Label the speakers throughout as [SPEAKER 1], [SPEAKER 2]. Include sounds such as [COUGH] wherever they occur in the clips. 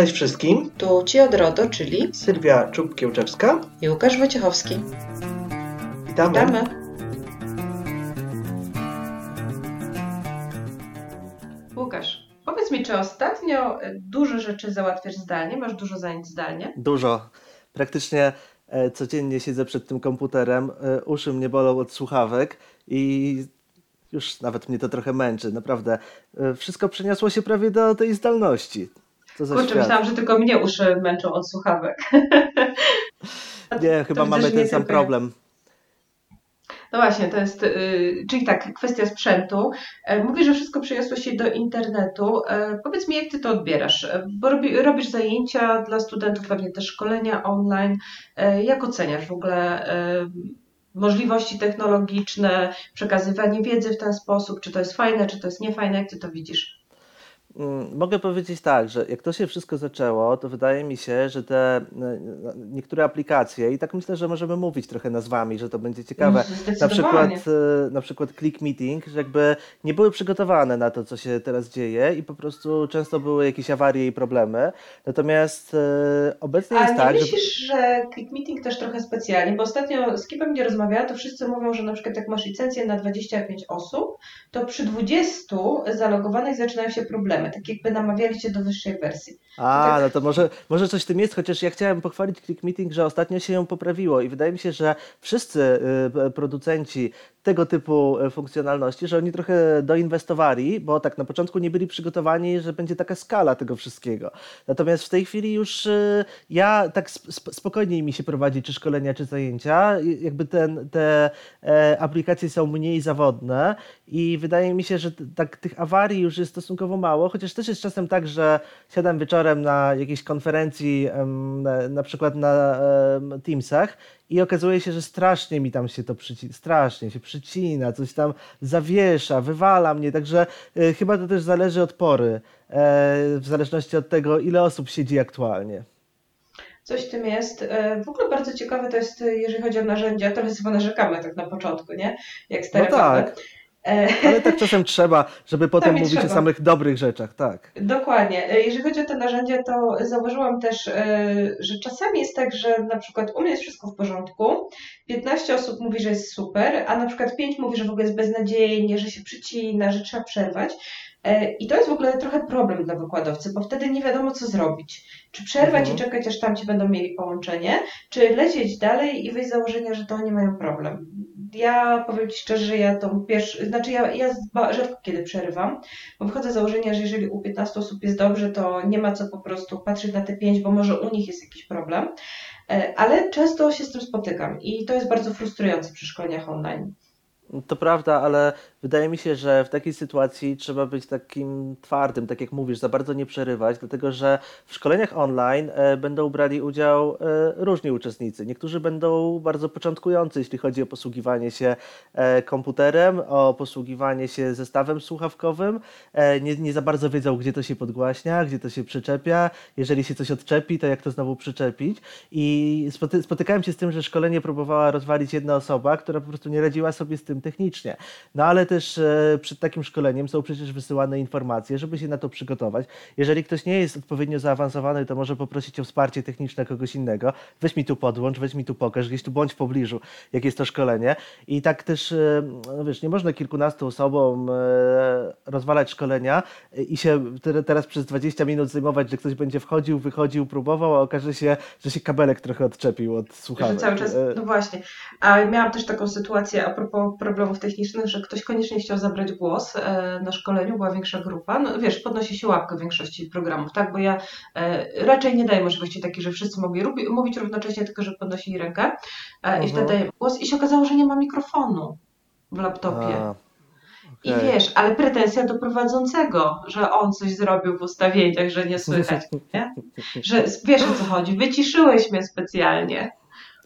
[SPEAKER 1] Cześć wszystkim.
[SPEAKER 2] Tu Ci od RODO, czyli
[SPEAKER 1] Sylwia Czub-Kiełczewska
[SPEAKER 2] i Łukasz Wojciechowski.
[SPEAKER 1] Witamy.
[SPEAKER 2] Witamy. Łukasz, powiedz mi, czy ostatnio dużo rzeczy załatwiasz zdalnie? Masz dużo zajęć zdalnie?
[SPEAKER 1] Dużo. Praktycznie e, codziennie siedzę przed tym komputerem, e, uszy mnie bolą od słuchawek i już nawet mnie to trochę męczy, naprawdę. E, wszystko przeniosło się prawie do tej zdalności.
[SPEAKER 2] Co za Kurczę, świat. myślałam, że tylko mnie uszy męczą od słuchawek. [LAUGHS]
[SPEAKER 1] Nie, chyba mamy ten sam problem.
[SPEAKER 2] No właśnie, to jest, yy, czyli tak, kwestia sprzętu. E, mówisz, że wszystko przeniosło się do internetu. E, powiedz mi, jak ty to odbierasz? E, bo robi, robisz zajęcia dla studentów, pewnie też szkolenia online. Jak oceniasz w ogóle możliwości technologiczne, przekazywanie wiedzy w ten sposób? Czy to jest fajne, czy to jest niefajne? Jak ty to widzisz?
[SPEAKER 1] Mm, mogę powiedzieć tak, że jak to się wszystko zaczęło, to wydaje mi się, że te e, niektóre aplikacje, i tak myślę, że możemy mówić trochę nazwami, że to będzie ciekawe,
[SPEAKER 2] na przykład,
[SPEAKER 1] e, na przykład Click Meeting, że jakby nie były przygotowane na to, co się teraz dzieje i po prostu często były jakieś awarie i problemy. Natomiast e, obecnie
[SPEAKER 2] A
[SPEAKER 1] jest tak.
[SPEAKER 2] A nie myślisz, że... że Click Meeting też trochę specjalnie, bo ostatnio z kimś nie rozmawiałam, to wszyscy mówią, że na przykład jak masz licencję na 25 osób, to przy 20 zalogowanych zaczynają się problemy problemy, tak jakby namawiali cię do wyższej wersji.
[SPEAKER 1] A, tak... no to może, może coś w tym jest, chociaż ja chciałem pochwalić Click Meeting, że ostatnio się ją poprawiło i wydaje mi się, że wszyscy y, producenci tego typu e, funkcjonalności, że oni trochę doinwestowali, bo tak na początku nie byli przygotowani, że będzie taka skala tego wszystkiego. Natomiast w tej chwili już e, ja tak spokojniej mi się prowadzi czy szkolenia, czy zajęcia. Jakby ten, te e, aplikacje są mniej zawodne i wydaje mi się, że tak tych awarii już jest stosunkowo mało, chociaż też jest czasem tak, że siadam wieczorem na jakiejś konferencji, na przykład na Teamsach i okazuje się, że strasznie mi tam się to przycina, strasznie się przycina, coś tam zawiesza, wywala mnie, także y, chyba to też zależy od pory, y, w zależności od tego, ile osób siedzi aktualnie.
[SPEAKER 2] Coś w tym jest. E, w ogóle bardzo ciekawe to jest, jeżeli chodzi o narzędzia, trochę sobie narzekamy tak na początku, nie? Jak stare
[SPEAKER 1] no tak. E, Ale tak czasem [LAUGHS] trzeba, żeby potem mówić trzeba. o samych dobrych rzeczach, tak.
[SPEAKER 2] Dokładnie. E, jeżeli chodzi o te narzędzia, to zauważyłam też, e, że czasami jest tak, że na przykład u mnie jest wszystko w porządku, 15 osób mówi, że jest super, a na przykład 5 mówi, że w ogóle jest beznadziejnie, że się przycina, że trzeba przerwać. I to jest w ogóle trochę problem dla wykładowcy, bo wtedy nie wiadomo, co zrobić. Czy przerwać mhm. i czekać, aż tamci będą mieli połączenie, czy lecieć dalej i wyjść z założenia, że to oni mają problem ja powiem Ci szczerze, ja tą pierwszą, znaczy ja, ja rzadko kiedy przerywam, bo wychodzę z założenia, że jeżeli u 15 osób jest dobrze, to nie ma co po prostu patrzeć na te 5, bo może u nich jest jakiś problem, e, ale często się z tym spotykam i to jest bardzo frustrujące przy szkoleniach online.
[SPEAKER 1] To prawda, ale wydaje mi się, że w takiej sytuacji trzeba być takim twardym, tak jak mówisz, za bardzo nie przerywać, dlatego że w szkoleniach online e, będą brali udział e, różni uczestnicy. Niektórzy będą bardzo początkujący, jeśli chodzi o posługiwanie się e, komputerem, o posługiwanie się zestawem słuchawkowym. Nie, nie za bardzo wiedzą, gdzie to się podgłaśnia, gdzie to się przyczepia. Jeżeli się coś odczepi, to jak to znowu przyczepić. I spotykałem się z tym, że szkolenie próbowała rozwalić jedna osoba, która po prostu nie radziła sobie z tym technicznie. No ale też e, przed takim szkoleniem są przecież wysyłane informacje, żeby się na to przygotować. Jeżeli ktoś nie jest odpowiednio zaawansowany, to może poprosić o wsparcie techniczne kogoś innego. Weź mi tu podłącz, weź mi tu pokaż, gdzieś tu bądź w pobliżu, jak jest to szkolenie. I tak też, e, no wiesz, nie można kilkunastu osobom e, rozwalać szkolenia i się teraz przez 20 minut zajmować, że ktoś będzie wchodził, wychodził, próbował, a okaże się, że się kabelek trochę odczepił od słuchawek.
[SPEAKER 2] Że cały czas, no właśnie. A miałam też taką sytuację a propos problemów technicznych, że ktoś koniecznie chciał zabrać głos e, na szkoleniu, była większa grupa. No wiesz, podnosi się łapkę w większości programów, tak? Bo ja e, raczej nie daję możliwości takiej, że wszyscy mogli mówić równocześnie, tylko że podnosili rękę mhm. i wtedy mhm. daję głos. I się okazało, że nie ma mikrofonu w laptopie. A. I wiesz, ale pretensja do prowadzącego, że on coś zrobił w ustawieniach, że nie [LAUGHS] słychać, nie? [LAUGHS] Że wiesz o co chodzi, wyciszyłeś mnie specjalnie.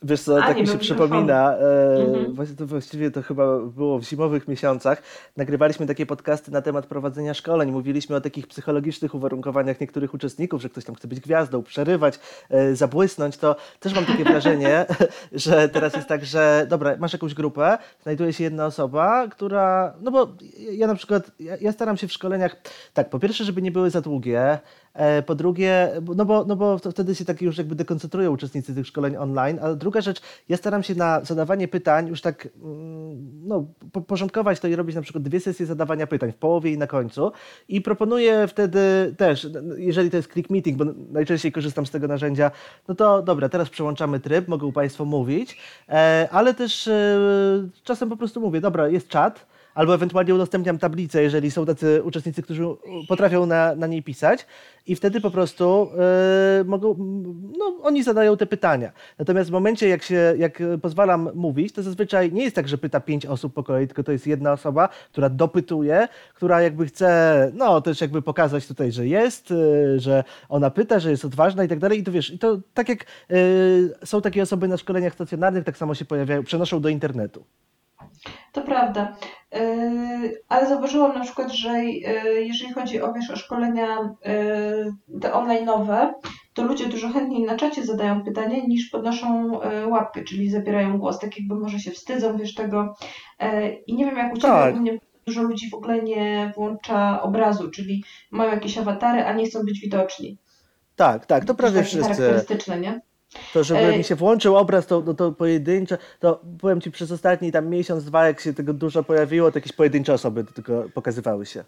[SPEAKER 1] Wiesz co,
[SPEAKER 2] A,
[SPEAKER 1] tak mi się przypomina, e,
[SPEAKER 2] Mhm.
[SPEAKER 1] to właściwie to chyba było w zimowych miesiącach, nagrywaliśmy takie podcasty na temat prowadzenia szkoleń, mówiliśmy o takich psychologicznych uwarunkowaniach niektórych uczestników, że ktoś tam chce być gwiazdą, przerywać, e, zabłysnąć, to też mam takie wrażenie, [LAUGHS] że teraz jest tak, że dobra, masz jakąś grupę, znajduje się jedna osoba, która, no bo ja na przykład, ja, ja staram się w szkoleniach, tak, po pierwsze, żeby nie były za długie, E, Po drugie, no bo, no bo wtedy się tak już jakby dekoncentrują uczestnicy tych szkoleń online, a druga rzecz, ja staram się na zadawanie pytań już tak mm, no, po- porządkować to i robić na przykład dwie sesje zadawania pytań w połowie i na końcu. I proponuję wtedy też, jeżeli to jest click meeting, bo najczęściej korzystam z tego narzędzia, no to dobra, teraz przełączamy tryb, mogą Państwo mówić, e, ale też e, czasem po prostu mówię, dobra, jest czat, albo ewentualnie udostępniam tablicę, jeżeli są tacy uczestnicy, którzy potrafią na, na niej pisać i wtedy po prostu e, mogą, no oni zadają te pytania. Natomiast w momencie, jak się, jak pozwalam mówić, to zazwyczaj nie jest tak, że pyta pięć osób po kolei, tylko to jest jedna osoba, która dopytuje, która jakby chce, no też jakby pokazać tutaj, że jest, e, że ona pyta, że jest odważna i tak dalej. I to wiesz, i to tak jak e, są takie osoby na szkoleniach stacjonarnych, tak samo się pojawiają, przenoszą do internetu.
[SPEAKER 2] To prawda. Yy, Ale zauważyłam na przykład, że yy, jeżeli chodzi o, wiesz, o szkolenia yy, te online'owe, to ludzie dużo chętniej na czacie zadają pytania niż podnoszą łapkę, czyli zabierają głos. Tak jakby może się wstydzą, wiesz, tego. Yy, I nie wiem jak u Ciebie,
[SPEAKER 1] Tak.
[SPEAKER 2] u mnie dużo ludzi w ogóle nie włącza obrazu, czyli mają jakieś awatary, a nie chcą być widoczni.
[SPEAKER 1] Tak, tak, to prawie wszyscy.
[SPEAKER 2] charakterystyczne, nie?
[SPEAKER 1] To, żeby
[SPEAKER 2] Ej.
[SPEAKER 1] mi się włączył obraz, to, no to pojedyncze, to powiem Ci przez ostatni tam miesiąc, dwa, jak się tego dużo pojawiło, to jakieś pojedyncze osoby tylko pokazywały się.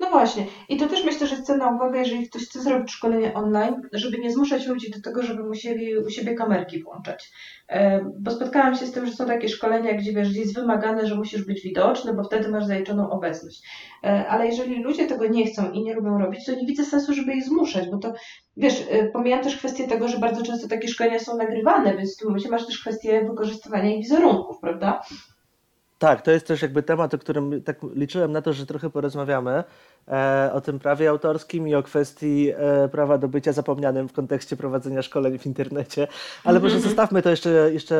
[SPEAKER 2] No właśnie. I to też myślę, że chcę na uwagę, jeżeli ktoś chce zrobić szkolenie online, żeby nie zmuszać ludzi do tego, żeby musieli u siebie kamerki włączać. E, Bo spotkałam się z tym, że są takie szkolenia, gdzie wiesz, gdzie jest wymagane, że musisz być widoczny, bo wtedy masz zaliczoną obecność. E, Ale jeżeli ludzie tego nie chcą i nie lubią robić, to nie widzę sensu, żeby ich zmuszać, bo to wiesz, e, pomijam też kwestię tego, że bardzo często takie szkolenia są nagrywane, więc w tym momencie masz też kwestię wykorzystywania ich wizerunków, prawda?
[SPEAKER 1] Tak, to jest też jakby temat, o którym tak liczyłem na to, że trochę porozmawiamy, o tym prawie autorskim i o kwestii e, prawa do bycia zapomnianym w kontekście prowadzenia szkoleń w internecie, ale może zostawmy to jeszcze, jeszcze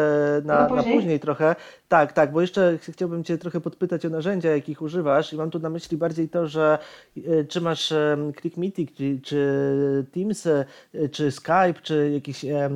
[SPEAKER 1] na,
[SPEAKER 2] Na
[SPEAKER 1] na
[SPEAKER 2] później?
[SPEAKER 1] później trochę. Tak, tak, bo jeszcze ch- chciałbym Cię trochę podpytać o narzędzia, jakich używasz i mam tu na myśli bardziej to, że e, czy masz em, ClickMeeting, czy, czy Teams, e, czy Skype, czy jakieś e,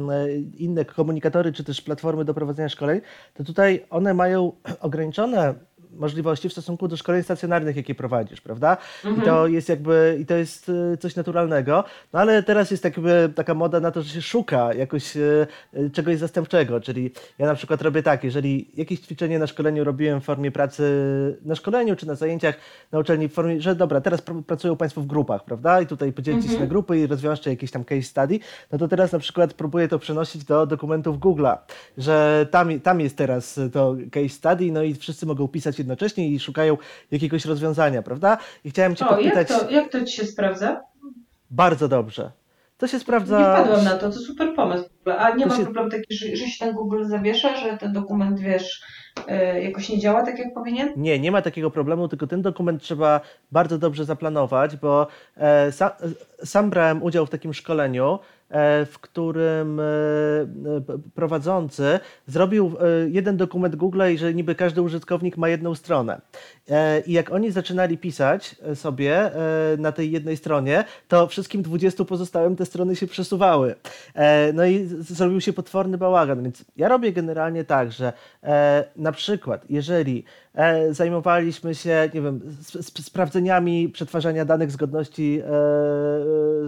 [SPEAKER 1] inne komunikatory, czy też platformy do prowadzenia szkoleń, to tutaj one mają [CLEARS THROAT] ograniczone możliwości w stosunku do szkoleń stacjonarnych, jakie prowadzisz, prawda? I to jest jakby, i to jest e, coś naturalnego, no ale teraz jest jakby taka moda na to, że się szuka jakoś e, e, czegoś zastępczego, czyli ja na przykład robię tak, jeżeli jakieś ćwiczenie na szkoleniu robiłem w formie pracy na szkoleniu, czy na zajęciach na uczelni w formie, że dobra, teraz pr- pracują Państwo w grupach, prawda? I tutaj podzielicie się na grupy i rozwiążcie jakieś tam case study, no to teraz na przykład próbuję to przenosić do dokumentów Google'a, że tam, tam jest teraz to case study, no i wszyscy mogą pisać jednocześnie i szukają jakiegoś rozwiązania, prawda? I chciałem Cię
[SPEAKER 2] O, jak
[SPEAKER 1] podpytać
[SPEAKER 2] to, jak to Ci się sprawdza?
[SPEAKER 1] bardzo dobrze. To się
[SPEAKER 2] Nie
[SPEAKER 1] sprawdza.
[SPEAKER 2] wpadłam na to, to super pomysł. A nie
[SPEAKER 1] To
[SPEAKER 2] ma
[SPEAKER 1] się-
[SPEAKER 2] problemu taki, że, że się ten Google zawiesza, że ten dokument, wiesz, e, jakoś nie działa tak, jak powinien?
[SPEAKER 1] Nie, nie ma takiego problemu, tylko ten dokument trzeba bardzo dobrze zaplanować, bo e, e, sam brałem udział w takim szkoleniu, w którym e, e, prowadzący zrobił e, jeden dokument Google i że niby każdy użytkownik ma jedną stronę. E, I jak oni zaczynali pisać e, sobie e, na tej jednej stronie, to wszystkim 20 pozostałym te strony się przesuwały. E, No i zrobił się potworny bałagan. Więc ja robię generalnie tak, że e, na przykład, jeżeli e, zajmowaliśmy się, nie wiem, sp- sp- sprawdzeniami przetwarzania danych zgodności e,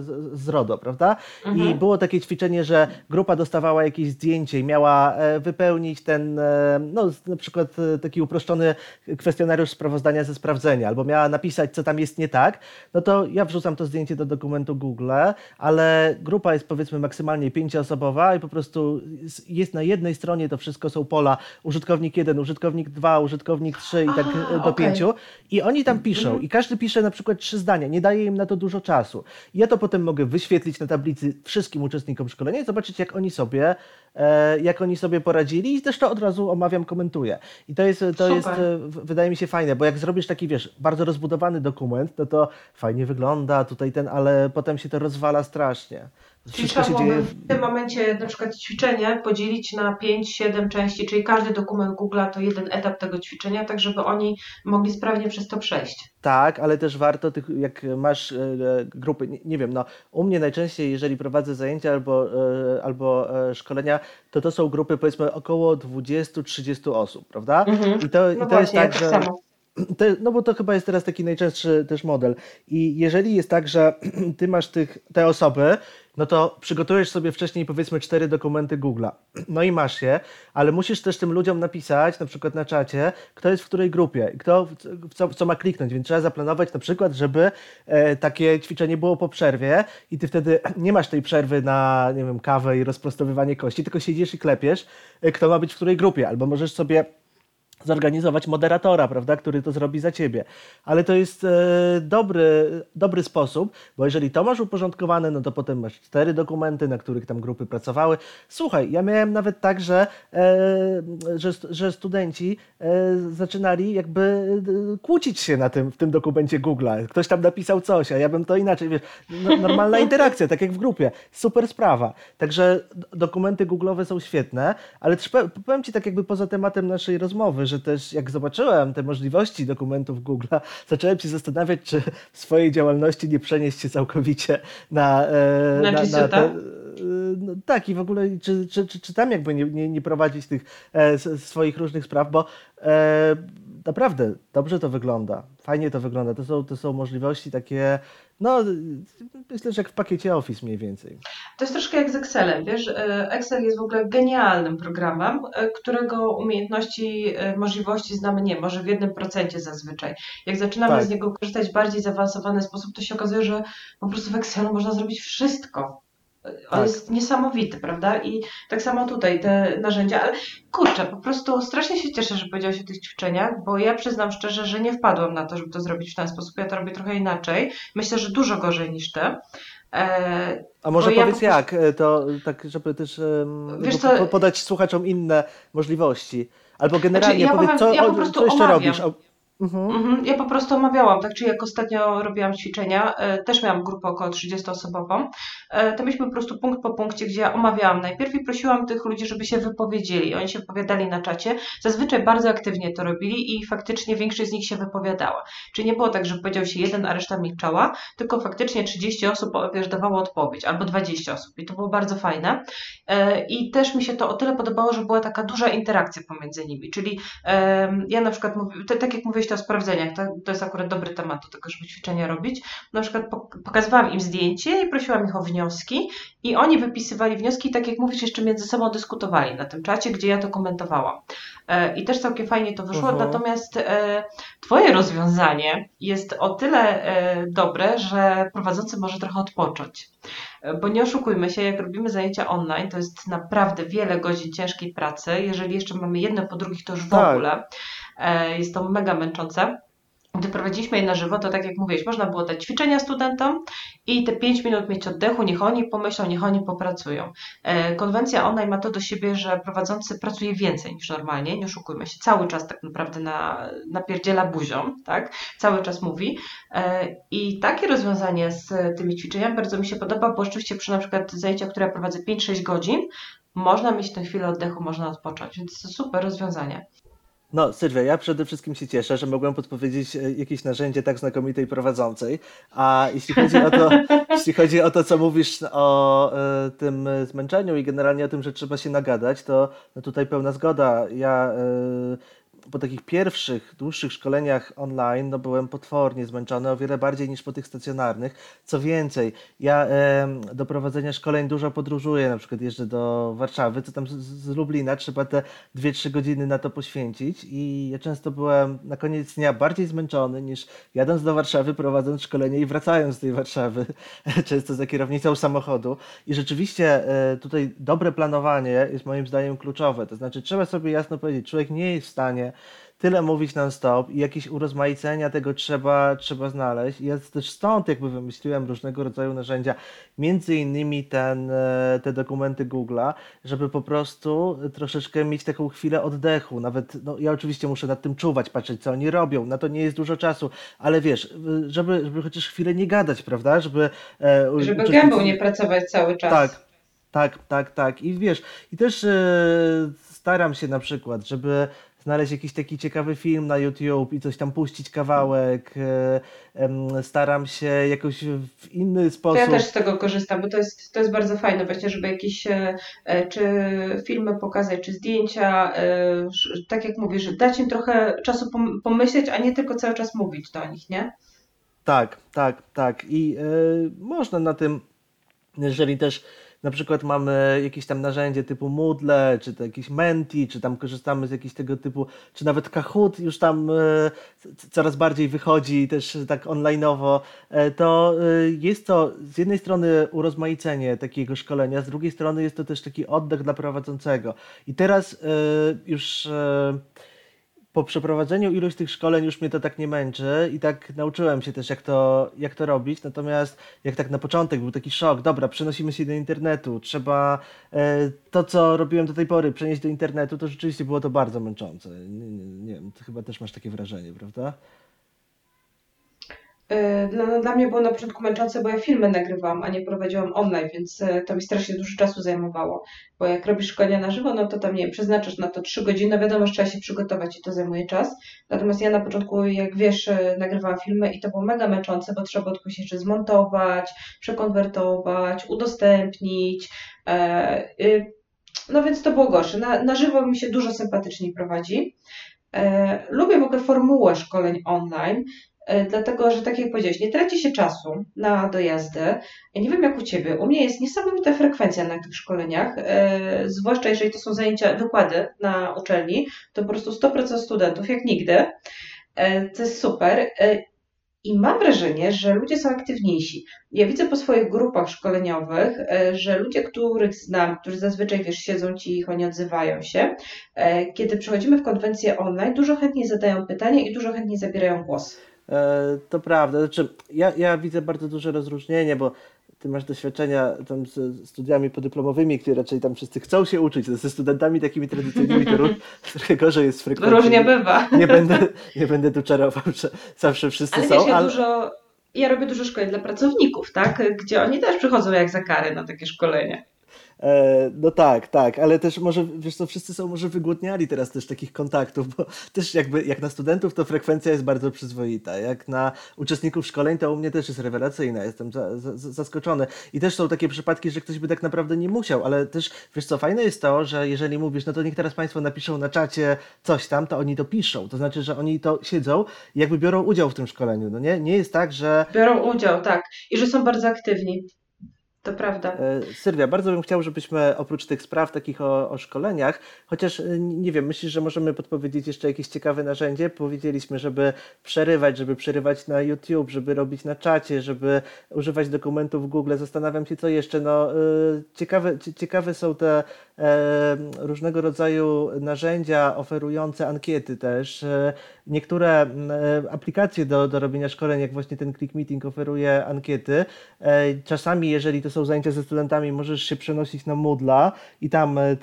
[SPEAKER 1] z, z RODO, prawda? I było takie ćwiczenie, że grupa dostawała jakieś zdjęcie i miała e, wypełnić ten, e, no na przykład taki uproszczony kwestionariusz sprawozdania ze sprawdzenia, albo miała napisać, co tam jest nie tak, no to ja wrzucam to zdjęcie do dokumentu Google, ale grupa jest powiedzmy maksymalnie pięcioosobowa i po prostu jest- na jednej stronie to wszystko są pola użytkownik 1, użytkownik 2, użytkownik 3 i tak
[SPEAKER 2] A,
[SPEAKER 1] e, do
[SPEAKER 2] okej.
[SPEAKER 1] 5 i oni tam piszą i każdy pisze na przykład trzy zdania, nie daje im na to dużo czasu. I ja to potem mogę wyświetlić na tablicy wszystkim uczestnikom szkolenia i zobaczyć jak oni sobie, e, jak oni sobie poradzili i też to od razu omawiam, komentuję. I to jest, to
[SPEAKER 2] Super.
[SPEAKER 1] jest e, wydaje mi się fajne, bo jak zrobisz taki, wiesz, bardzo rozbudowany dokument, no to fajnie wygląda tutaj ten, ale potem się to rozwala strasznie.
[SPEAKER 2] Czyli trzeba byłoby w tym momencie na przykład ćwiczenie podzielić na 5-7 części, czyli każdy dokument Google'a to jeden etap tego ćwiczenia, tak żeby oni mogli sprawnie przez to przejść.
[SPEAKER 1] Tak, ale też warto, tych, jak masz e, grupy, nie, nie, wiem, no u mnie najczęściej, jeżeli prowadzę zajęcia albo, e, albo e, szkolenia, to to są grupy powiedzmy około 20-30 osób, prawda?
[SPEAKER 2] Mhm.
[SPEAKER 1] I to,
[SPEAKER 2] no
[SPEAKER 1] i to
[SPEAKER 2] właśnie,
[SPEAKER 1] jest tak że...
[SPEAKER 2] samo.
[SPEAKER 1] Te, no bo to chyba jest teraz taki najczęstszy też model. I jeżeli jest tak, że [CLEARS THROAT] ty masz tych, te osoby, no to przygotujesz sobie wcześniej powiedzmy cztery dokumenty Google'a. [CLEARS THROAT] No i masz je, ale musisz też tym ludziom napisać, na przykład na czacie, kto jest w której grupie i kto w co, w co ma kliknąć, więc trzeba zaplanować na przykład, żeby e, takie ćwiczenie było po przerwie i ty wtedy [CLEARS THROAT] nie masz tej przerwy na, nie wiem, kawę i rozprostowywanie kości, tylko siedzisz i klepiesz, e, kto ma być w której grupie, albo możesz sobie zorganizować moderatora, prawda, który to zrobi za ciebie. Ale to jest e, dobry, dobry sposób, bo jeżeli to masz uporządkowane, no to potem masz cztery dokumenty, na których tam grupy pracowały. Słuchaj, ja miałem nawet tak, że, e, że, że studenci e, zaczynali jakby e, kłócić się na tym, w tym dokumencie Google'a. Ktoś tam napisał coś, a ja bym to inaczej, wiesz, no, normalna interakcja, tak jak w grupie. Super sprawa. Także dokumenty Google'owe są świetne, ale powiem Ci tak jakby poza tematem naszej rozmowy, że też jak zobaczyłem te możliwości dokumentów Google, zacząłem się zastanawiać, czy w swojej działalności nie przenieść się całkowicie na,
[SPEAKER 2] e, na, na, na te, e,
[SPEAKER 1] no, tak, i w ogóle czy, czy, czy, czy tam jakby nie, nie, nie prowadzić tych e, swoich różnych spraw, bo e, naprawdę dobrze to wygląda, fajnie to wygląda. To są, to są możliwości takie, no myślę, że jak w pakiecie Office mniej więcej.
[SPEAKER 2] To jest troszkę jak z Excelem, wiesz, e, Excel jest w ogóle genialnym programem, e, którego umiejętności, e, możliwości znamy nie, może w jednym procencie zazwyczaj. Jak zaczynamy tak. z niego korzystać w bardziej zaawansowany sposób, to się okazuje, że po prostu w Excelu można zrobić wszystko. On tak. jest niesamowity, prawda? I tak samo tutaj te narzędzia, ale kurczę, po prostu strasznie się cieszę, że powiedziałeś o tych ćwiczeniach, bo ja przyznam szczerze, że nie wpadłam na to, żeby to zrobić w ten sposób. Ja to robię trochę inaczej. Myślę, że dużo gorzej niż ty.
[SPEAKER 1] E, A może powiedz ja jak, e, to tak, żeby też co, podać słuchaczom inne możliwości. Albo generalnie znaczy, ja powiedz, powiem, co, ja co jeszcze omawiam. robisz?
[SPEAKER 2] Mhm. Mhm. Ja po prostu omawiałam, tak czy jak ostatnio robiłam ćwiczenia, e, też miałam grupę około 30-osobową, e, to mieliśmy po prostu punkt po punkcie, gdzie ja omawiałam najpierw i prosiłam tych ludzi, żeby się wypowiedzieli. Oni się wypowiadali na czacie, zazwyczaj bardzo aktywnie to robili i faktycznie większość z nich się wypowiadała. Czyli nie było tak, że powiedział się jeden, a reszta milczała, tylko faktycznie 30 osób wiesz, dawało odpowiedź, albo 20 osób i to było bardzo fajne. E, I też mi się to o tyle podobało, że była taka duża interakcja pomiędzy nimi, czyli ja na przykład, tak jak mówię, o sprawdzeniach, to, to jest akurat dobry temat do tego, żeby ćwiczenia robić. Na przykład pokazywałam im zdjęcie i prosiłam ich o wnioski i oni wypisywali wnioski tak jak mówisz, jeszcze między sobą dyskutowali na tym czacie, gdzie ja to komentowałam. E, I też całkiem fajnie to wyszło, uh-huh. natomiast e, Twoje rozwiązanie jest o tyle e, dobre, że prowadzący może trochę odpocząć. Bo nie oszukujmy się, jak robimy zajęcia online, to jest naprawdę wiele godzin ciężkiej pracy. Jeżeli jeszcze mamy jedno po drugich, to już w tak. ogóle. E, jest to mega męczące. Gdy prowadziliśmy je na żywo, to tak jak mówiłeś, można było dać ćwiczenia studentom i te 5 minut mieć oddechu, niech oni pomyślą, niech oni popracują. E, konwencja online ma to do siebie, że prowadzący pracuje więcej niż normalnie, nie oszukujmy się, cały czas tak naprawdę na, napierdziela buzią, tak? Cały czas mówi. E, I takie rozwiązanie z tymi ćwiczeniami bardzo mi się podoba, bo oczywiście przy na przykład zajęciach, które ja prowadzę 5-6 godzin, można mieć tę chwilę oddechu, można odpocząć, więc to super rozwiązanie.
[SPEAKER 1] No, Sylwia, ja przede wszystkim się cieszę, że mogłem podpowiedzieć e, jakieś narzędzie tak znakomitej prowadzącej. A jeśli chodzi o to, [LAUGHS] jeśli chodzi o to co mówisz o y, tym zmęczeniu i generalnie o tym, że trzeba się nagadać, to no tutaj pełna zgoda. Ja y, po takich pierwszych, dłuższych szkoleniach online no byłem potwornie zmęczony, o wiele bardziej niż po tych stacjonarnych. Co więcej, ja e, do prowadzenia szkoleń dużo podróżuję, na przykład jeżdżę do Warszawy, to tam z, z Lublina trzeba te 2-3 godziny na to poświęcić i ja często byłem na koniec dnia bardziej zmęczony niż jadąc do Warszawy, prowadząc szkolenie i wracając z tej Warszawy, [LAUGHS] często za kierownicą samochodu. I rzeczywiście e, tutaj dobre planowanie jest moim zdaniem kluczowe, to znaczy trzeba sobie jasno powiedzieć, człowiek nie jest w stanie tyle mówić non-stop i jakieś urozmaicenia tego trzeba, trzeba znaleźć. I ja też stąd jakby wymyśliłem różnego rodzaju narzędzia, między innymi ten, e, te dokumenty Google'a, żeby po prostu troszeczkę mieć taką chwilę oddechu. Nawet, no ja oczywiście muszę nad tym czuwać, patrzeć co oni robią, na to nie jest dużo czasu, ale wiesz, żeby, żeby chociaż chwilę nie gadać, prawda? Żeby,
[SPEAKER 2] e, żeby gębą nie pracować cały czas.
[SPEAKER 1] Tak, tak, tak, tak. I wiesz, i też e, staram się na przykład, żeby znaleźć jakiś taki ciekawy film na YouTube i coś tam puścić kawałek. E, staram się jakoś w inny sposób.
[SPEAKER 2] To ja też z tego korzystam, bo to jest, to jest bardzo fajne właśnie, żeby jakieś e, e, czy filmy pokazać, czy zdjęcia, tak jak mówisz, dać im trochę czasu pomyśleć, a nie tylko cały czas mówić do nich, nie?
[SPEAKER 1] Tak, tak, tak. I można na tym, jeżeli też na przykład mamy jakieś tam narzędzie typu Moodle, czy to jakieś Menti, czy tam korzystamy z jakichś tego typu, czy nawet Kahoot już tam e, coraz bardziej wychodzi też tak onlineowo, e, to e, jest to z jednej strony urozmaicenie takiego szkolenia, z drugiej strony jest to też taki oddech dla prowadzącego. I teraz już po przeprowadzeniu iluś tych szkoleń już mnie to tak nie męczy i tak nauczyłem się też jak to, jak to robić, natomiast jak tak na początek był taki szok, dobra, przenosimy się do internetu, trzeba e, to, co robiłem do tej pory przenieść do internetu, to rzeczywiście było to bardzo męczące. Nie, nie, nie wiem, chyba też masz takie wrażenie, prawda?
[SPEAKER 2] E, dla, dla mnie było na początku męczące, bo ja filmy nagrywałam, a nie prowadziłam online, więc e, to mi strasznie dużo czasu zajmowało. Bo jak robisz szkolenia na żywo, no to tam, nie przeznaczasz na to trzy godziny, wiadomo, że trzeba się przygotować i to zajmuje czas. Natomiast ja na początku, jak wiesz, e, nagrywałam filmy i to było mega męczące, bo trzeba było tylko jeszcze zmontować, przekonwertować, udostępnić. No więc to było gorsze. Na, na żywo mi się dużo sympatyczniej prowadzi. Lubię w ogóle formułę szkoleń online, E, dlatego że tak jak powiedziałeś, nie traci się czasu na dojazdy. Ja nie wiem jak u Ciebie, u mnie jest niesamowita frekwencja na tych szkoleniach, e, zwłaszcza jeżeli to są zajęcia, wykłady na uczelni, to po prostu 100% studentów, jak nigdy. E, to jest super. I mam wrażenie, że ludzie są aktywniejsi. Ja widzę po swoich grupach szkoleniowych, że ludzie, których znam, którzy zazwyczaj wiesz, siedzą cicho, nie odzywają się, kiedy przechodzimy w konwencję online, dużo chętniej zadają pytania i dużo chętniej zabierają głos.
[SPEAKER 1] E, to prawda. Znaczy, ja, ja widzę bardzo duże rozróżnienie, bo ty masz doświadczenia tam z studiami podyplomowymi, które raczej tam wszyscy chcą się uczyć. Ze studentami takimi tradycyjnymi to [LAUGHS] trochę gorzej jest frekwencja.
[SPEAKER 2] Różnie bywa.
[SPEAKER 1] Nie będę, nie będę tu czarował, że zawsze wszyscy
[SPEAKER 2] ale
[SPEAKER 1] są.
[SPEAKER 2] Ja ale dużo, ja robię dużo szkoleń dla pracowników, tak? Gdzie oni też przychodzą jak za kary na takie szkolenie.
[SPEAKER 1] E, no tak, tak, ale też może, wiesz co, wszyscy są może wygłodniali teraz też takich kontaktów, bo też jakby jak na studentów to frekwencja jest bardzo przyzwoita, jak na uczestników szkoleń to u mnie też jest rewelacyjna, jestem za, za, zaskoczony i też są takie przypadki, że ktoś by tak naprawdę nie musiał, ale też, wiesz co, fajne jest to, że jeżeli mówisz, no to niech teraz Państwo napiszą na czacie coś tam, to oni to piszą, to znaczy, że oni to siedzą i jakby biorą udział w tym szkoleniu, no nie? Nie jest tak, że...
[SPEAKER 2] Biorą udział, tak, i że są bardzo aktywni. To prawda. E,
[SPEAKER 1] Sylwia, bardzo bym chciał, żebyśmy oprócz tych spraw takich o, o, szkoleniach, chociaż e, nie wiem, myślisz, że możemy podpowiedzieć jeszcze jakieś ciekawe narzędzie? Powiedzieliśmy, żeby przerywać, żeby przerywać na YouTube, żeby robić na czacie, żeby używać dokumentów Google. Zastanawiam się, co jeszcze. No, e, ciekawe, ciekawe są te różnego rodzaju narzędzia oferujące ankiety też. Niektóre aplikacje do, do robienia szkoleń, jak właśnie ten Click Meeting oferuje ankiety. Czasami, jeżeli to są zajęcia ze studentami, możesz się przenosić na Moodla i tam e,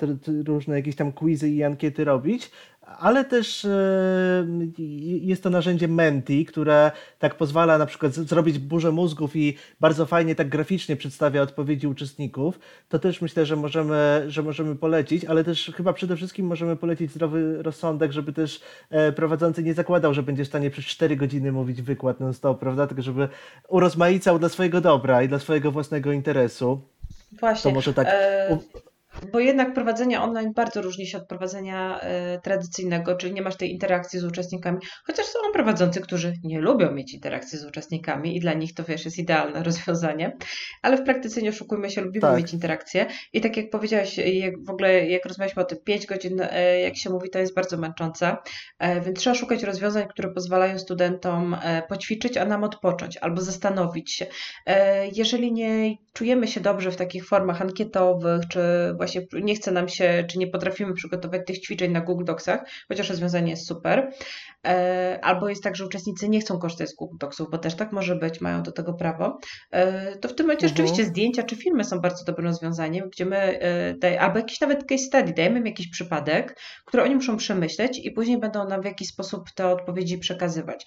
[SPEAKER 1] różne jakieś tam quizy i ankiety robić, ale też e, jest to narzędzie Menti, które tak pozwala na przykład zrobić burzę mózgów i bardzo fajnie tak graficznie przedstawia odpowiedzi uczestników. To też myślę, że możemy, że możemy polecić, ale też chyba przede wszystkim możemy polecić zdrowy rozsądek, żeby też e, prowadzący nie zakładał, że będzie w stanie przez 4 godziny mówić wykład non-stop, prawda? Tylko żeby urozmaicał dla swojego dobra i dla swojego własnego interesu.
[SPEAKER 2] Właśnie. To może tak. E bo jednak prowadzenie online bardzo różni się od prowadzenia e, tradycyjnego, czyli nie masz tej interakcji z uczestnikami, chociaż są prowadzący, którzy nie lubią mieć interakcji z uczestnikami i dla nich to wiesz, jest idealne [LAUGHS] rozwiązanie, ale w praktyce nie oszukujmy się, lubimy tak. mieć interakcję i tak jak powiedziałaś, jak w ogóle jak rozmawialiśmy o tym 5 godzin, e, jak się mówi, to jest bardzo męczące, e, więc trzeba szukać rozwiązań, które pozwalają studentom poćwiczyć, a nam odpocząć albo zastanowić się. Jeżeli nie czujemy się dobrze w takich formach ankietowych, czy właśnie nie chce nam się, czy nie potrafimy przygotować tych ćwiczeń na Google Docsach, chociaż rozwiązanie jest super. E, albo jest tak, że uczestnicy nie chcą korzystać z Google Docsów, bo też tak może być, mają do tego prawo. E, to w tym momencie mhm. rzeczywiście zdjęcia czy filmy są bardzo dobrym rozwiązaniem, gdzie my, e, albo jakiś nawet case study, dajemy im jakiś przypadek, który oni muszą przemyśleć i później będą nam w jakiś sposób te odpowiedzi przekazywać.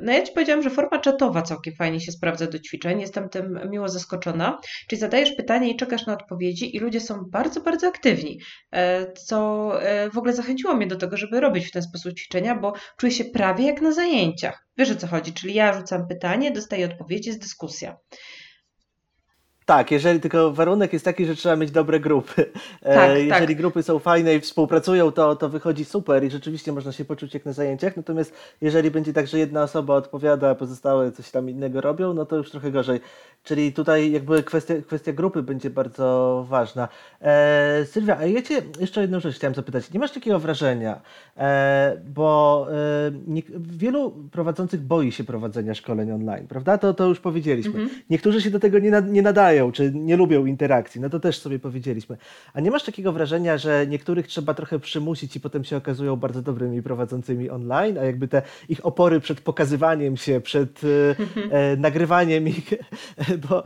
[SPEAKER 2] No ja Ci powiedziałam, że forma czatowa całkiem fajnie się sprawdza do ćwiczeń, jestem tym miło zaskoczona, czyli zadajesz pytanie i czekasz na odpowiedzi i ludzie są bardzo, bardzo aktywni, co w ogóle zachęciło mnie do tego, żeby robić w ten sposób ćwiczenia, bo czuję się prawie jak na zajęciach. Wiesz o co chodzi? Czyli ja rzucam pytanie, dostaję odpowiedź, jest dyskusja.
[SPEAKER 1] Tak, jeżeli tylko warunek jest taki, że trzeba mieć dobre grupy. [LAUGHS] E, tak, jeżeli tak. grupy są fajne i współpracują, to, to wychodzi super i rzeczywiście można się poczuć jak na zajęciach. Natomiast jeżeli będzie tak, że jedna osoba odpowiada, a pozostałe coś tam innego robią, no to już trochę gorzej. Czyli tutaj jakby kwestia, kwestia grupy będzie bardzo ważna. E, Sylwia, a ja Cię jeszcze jedną rzecz chciałem zapytać. Nie masz takiego wrażenia, e, bo e, nie, wielu prowadzących boi się prowadzenia szkoleń online, prawda? To, to już powiedzieliśmy. Mhm. Niektórzy się do tego nie, nie nadają, czy nie lubią interakcji, no to też sobie powiedzieliśmy. A nie masz takiego wrażenia, że niektórych trzeba trochę przymusić i potem się okazują bardzo dobrymi prowadzącymi online, a jakby te ich opory przed pokazywaniem się, przed e, [LAUGHS] e nagrywaniem ich [LAUGHS] bo e,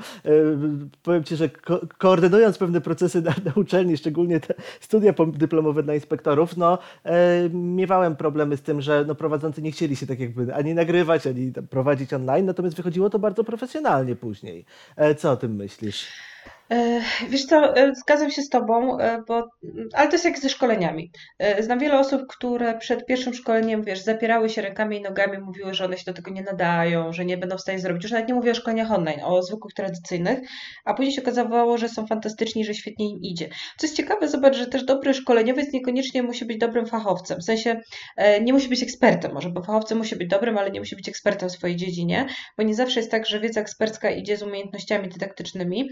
[SPEAKER 1] powiem Ci, że ko koordynując pewne procesy na, na, uczelni, szczególnie te studia dyplomowe dla inspektorów, no e, miewałem problemy z tym, że no, prowadzący nie chcieli się tak jakby ani nagrywać, ani prowadzić online, natomiast wychodziło to bardzo profesjonalnie później. E, co o tym myślisz?
[SPEAKER 2] E, wiesz co, e, zgadzam się z Tobą, e, bo, ale to jest jak ze szkoleniami. Znam wiele osób, które przed pierwszym szkoleniem, wiesz, zapierały się rękami i nogami, mówiły, że one się do tego nie nadają, że nie będą w stanie zrobić. Już nawet nie mówię o szkoleniach online, o zwykłych, tradycyjnych, a później się okazało, że są fantastyczni, że świetnie im idzie. Co jest ciekawe, zobacz, że też dobry szkoleniowiec niekoniecznie musi być dobrym fachowcem. W sensie nie musi być ekspertem, może, bo fachowcem musi być dobrym, ale nie musi być ekspertem w swojej dziedzinie, bo nie zawsze jest tak, że wiedza ekspercka idzie z umiejętnościami dydaktycznymi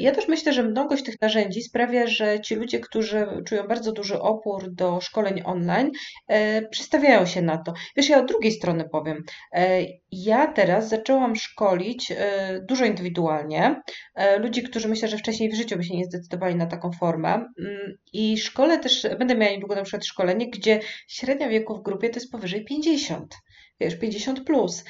[SPEAKER 2] ja też myślę, że mnogość tych narzędzi sprawia, że ci ludzie, którzy czują bardzo duży opór do szkoleń online, e, przestawiają się na to. Wiesz, ja od drugiej strony powiem. E, ja teraz zaczęłam szkolić e, dużo indywidualnie ludzi, którzy myślę, że wcześniej w życiu by się nie zdecydowali na taką formę. Mm, I szkole też, będę miała niedługo na przykład szkolenie, gdzie średnia wieku w grupie to jest powyżej 50 wiesz, 50 plus.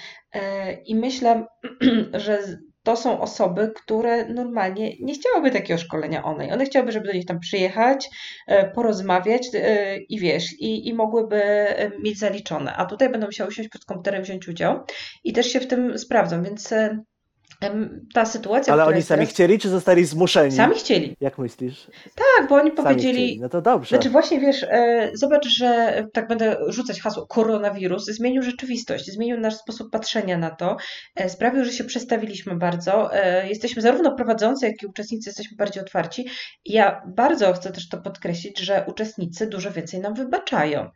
[SPEAKER 2] I myślę, [CLEARS THROAT] że to są osoby, które normalnie nie chciałyby takiego szkolenia online. One chciałyby, żeby do nich tam przyjechać, e, porozmawiać e, i wiesz, i, i mogłyby e, mieć zaliczone. A tutaj będą musiały usiąść przed komputerem, wziąć udział i też się w tym sprawdzą, więc ta sytuacja.
[SPEAKER 1] Ale oni sami teraz... chcieli, czy zostali zmuszeni?
[SPEAKER 2] Sami chcieli.
[SPEAKER 1] Jak myślisz?
[SPEAKER 2] Tak, bo oni powiedzieli.
[SPEAKER 1] No to dobrze.
[SPEAKER 2] Znaczy, właśnie wiesz, e, zobacz, że tak będę rzucać hasło koronawirus, zmienił rzeczywistość, zmienił nasz sposób patrzenia na to, e, sprawił, że się przestawiliśmy bardzo. E, jesteśmy zarówno prowadzący, jak i uczestnicy jesteśmy bardziej otwarci. Ja bardzo chcę też to podkreślić, że uczestnicy dużo więcej nam wybaczają.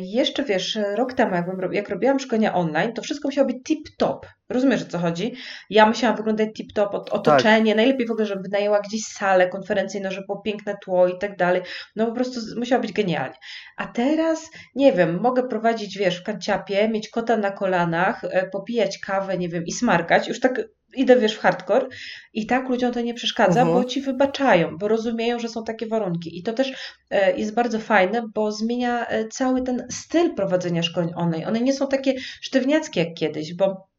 [SPEAKER 2] Jeszcze wiesz, rok temu, jak, jak robiłam szkolenia online, to wszystko musiało być tip-top. Rozumiesz o co chodzi? Ja musiałam wyglądać tip-top, otoczenie, tak. najlepiej w ogóle, żeby wynajęła gdzieś salę konferencyjną, żeby było piękne tło i tak dalej. No po prostu musiało być genialnie. A teraz, nie wiem, mogę prowadzić, wiesz, w kanciapie, mieć kota na kolanach, e, popijać kawę, nie wiem, i smarkać. Już tak idę, wiesz, w hardcore i tak ludziom to nie przeszkadza, uh -huh. bo mhm. ci wybaczają, bo rozumieją, że są takie warunki. I to też e, jest bardzo fajne, bo zmienia e, cały ten styl prowadzenia szkoleń online. One nie są takie sztywniackie jak kiedyś, bo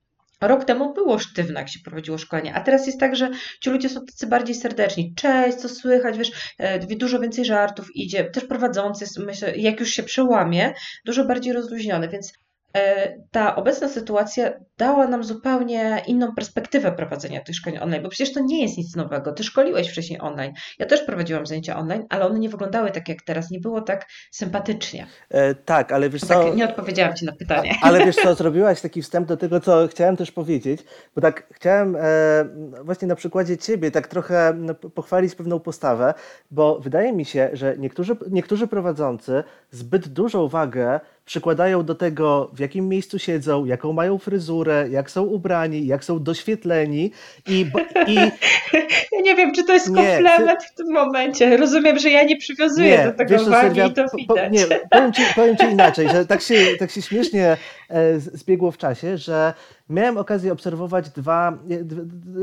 [SPEAKER 2] Rok temu było sztywne, jak się prowadziło szkolenie, a teraz jest tak, że ci ludzie są tacy bardziej serdeczni. Cześć, co słychać, wiesz, e, dużo więcej żartów idzie. Też prowadzący, myślę, jak już się przełamie, dużo bardziej rozluźniony, więc ta obecna sytuacja dała nam zupełnie inną perspektywę prowadzenia tych szkoleń online, bo przecież to nie jest nic nowego. Ty szkoliłeś wcześniej online. Ja też prowadziłam zajęcia online, ale one nie wyglądały tak jak teraz, nie było tak sympatycznie.
[SPEAKER 1] E, tak, ale wiesz co...
[SPEAKER 2] Tak, nie odpowiedziałam Ci na pytanie.
[SPEAKER 1] A, ale wiesz co, [LAUGHS] zrobiłaś taki wstęp do tego, co chciałem też powiedzieć, bo tak chciałem e, właśnie na przykładzie Ciebie tak trochę no, pochwalić pewną postawę, bo wydaje mi się, że niektórzy, niektórzy prowadzący zbyt dużą wagę przykładają do tego, w jakim miejscu siedzą, jaką mają fryzurę, jak są ubrani, jak są doświetleni i... i... [LAUGHS]
[SPEAKER 2] Ja nie wiem, czy to jest komplement nie, w tym momencie. Rozumiem, że ja nie przywiązuję nie, do tego wiesz, wagi Sylwia, i to widać. Po,
[SPEAKER 1] nie, powiem ci, powiem ci inaczej, że tak się, tak się śmiesznie zbiegło w czasie, że miałem okazję obserwować dwa,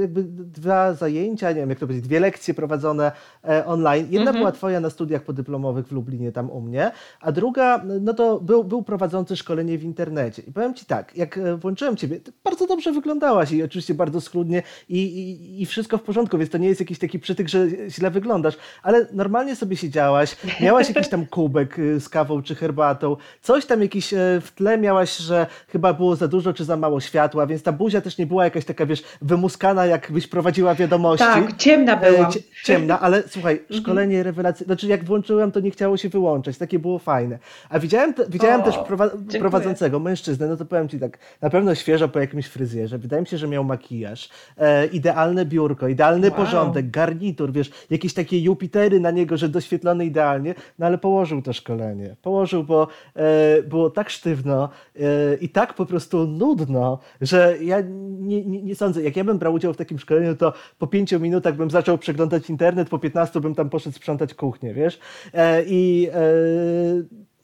[SPEAKER 1] jakby dwa zajęcia, nie wiem jak to powiedzieć, dwie lekcje prowadzone e, online. Jedna mhm. była twoja na studiach podyplomowych w Lublinie, tam u mnie, a druga, no to był, był prowadzący szkolenie w internecie. I powiem ci tak, jak e, włączyłem ciebie, bardzo dobrze wyglądałaś i oczywiście bardzo schludnie i, i, i wszystko w porządku, więc to nie jest jakiś taki przytyk, że źle wyglądasz, ale normalnie sobie siedziałaś, miałaś jakiś tam kubek z kawą czy herbatą, coś tam jakiś e, w tle miałaś, że chyba było za dużo czy za mało światła, więc ta buzia też nie była jakaś taka, wiesz, wymuskana, jakbyś prowadziła wiadomości.
[SPEAKER 2] Tak, ciemna była. E,
[SPEAKER 1] ciemna, ale słuchaj, mhm. szkolenie rewelacyjne, znaczy jak włączyłem, to nie chciało się wyłączać, takie było fajne. A widziałem, widziałem o, też prowa prowadzącego mężczyznę, no to powiem ci tak, na pewno świeżo po jakimś fryzjerze, wydaje mi się, że miał makijaż, e, idealne biurko, idealny wow. porządek, garnitur, wiesz, jakieś takie Jupitery na niego, że doświetlony idealnie, no ale położył to szkolenie. Położył, bo e, było tak sztywno e, i tak po prostu nudno, że ja nie, nie, nie, sądzę, jak ja bym brał udział w takim szkoleniu, to po pięciu minutach bym zaczął przeglądać internet, po piętnastu bym tam poszedł sprzątać kuchnię, wiesz? E, I e,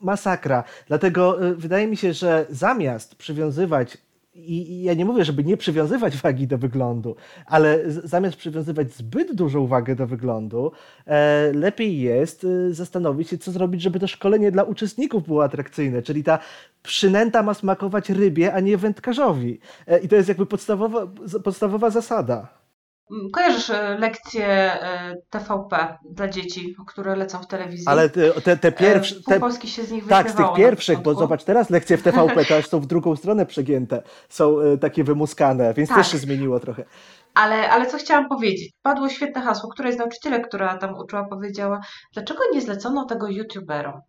[SPEAKER 1] masakra. Dlatego e, wydaje mi się, że zamiast przywiązywać i, ja nie mówię, żeby nie przywiązywać wagi do wyglądu, ale zamiast przywiązywać zbyt dużą wagę do wyglądu, e, lepiej jest e, zastanowić się, co zrobić, żeby to szkolenie dla uczestników było atrakcyjne. Czyli ta przynęta ma smakować rybie, a nie wędkarzowi. E, I to jest jakby podstawowa, podstawowa zasada.
[SPEAKER 2] Mm, kojarzysz e, lekcje e, TVP dla dzieci, które lecą w telewizji?
[SPEAKER 1] Ale te, te, te pierwsze.
[SPEAKER 2] Pół Polski się z nich
[SPEAKER 1] Tak, z tych pierwszych, bo zobacz, teraz lekcje w TVP to [LAUGHS] aż są w drugą stronę przegięte. Są e, takie wymuskane, więc tak. też się zmieniło trochę.
[SPEAKER 2] Ale, ale co chciałam powiedzieć? Padło świetne hasło, któreś z nauczycielek, która tam uczyła, powiedziała, dlaczego nie zlecono tego youtuberom?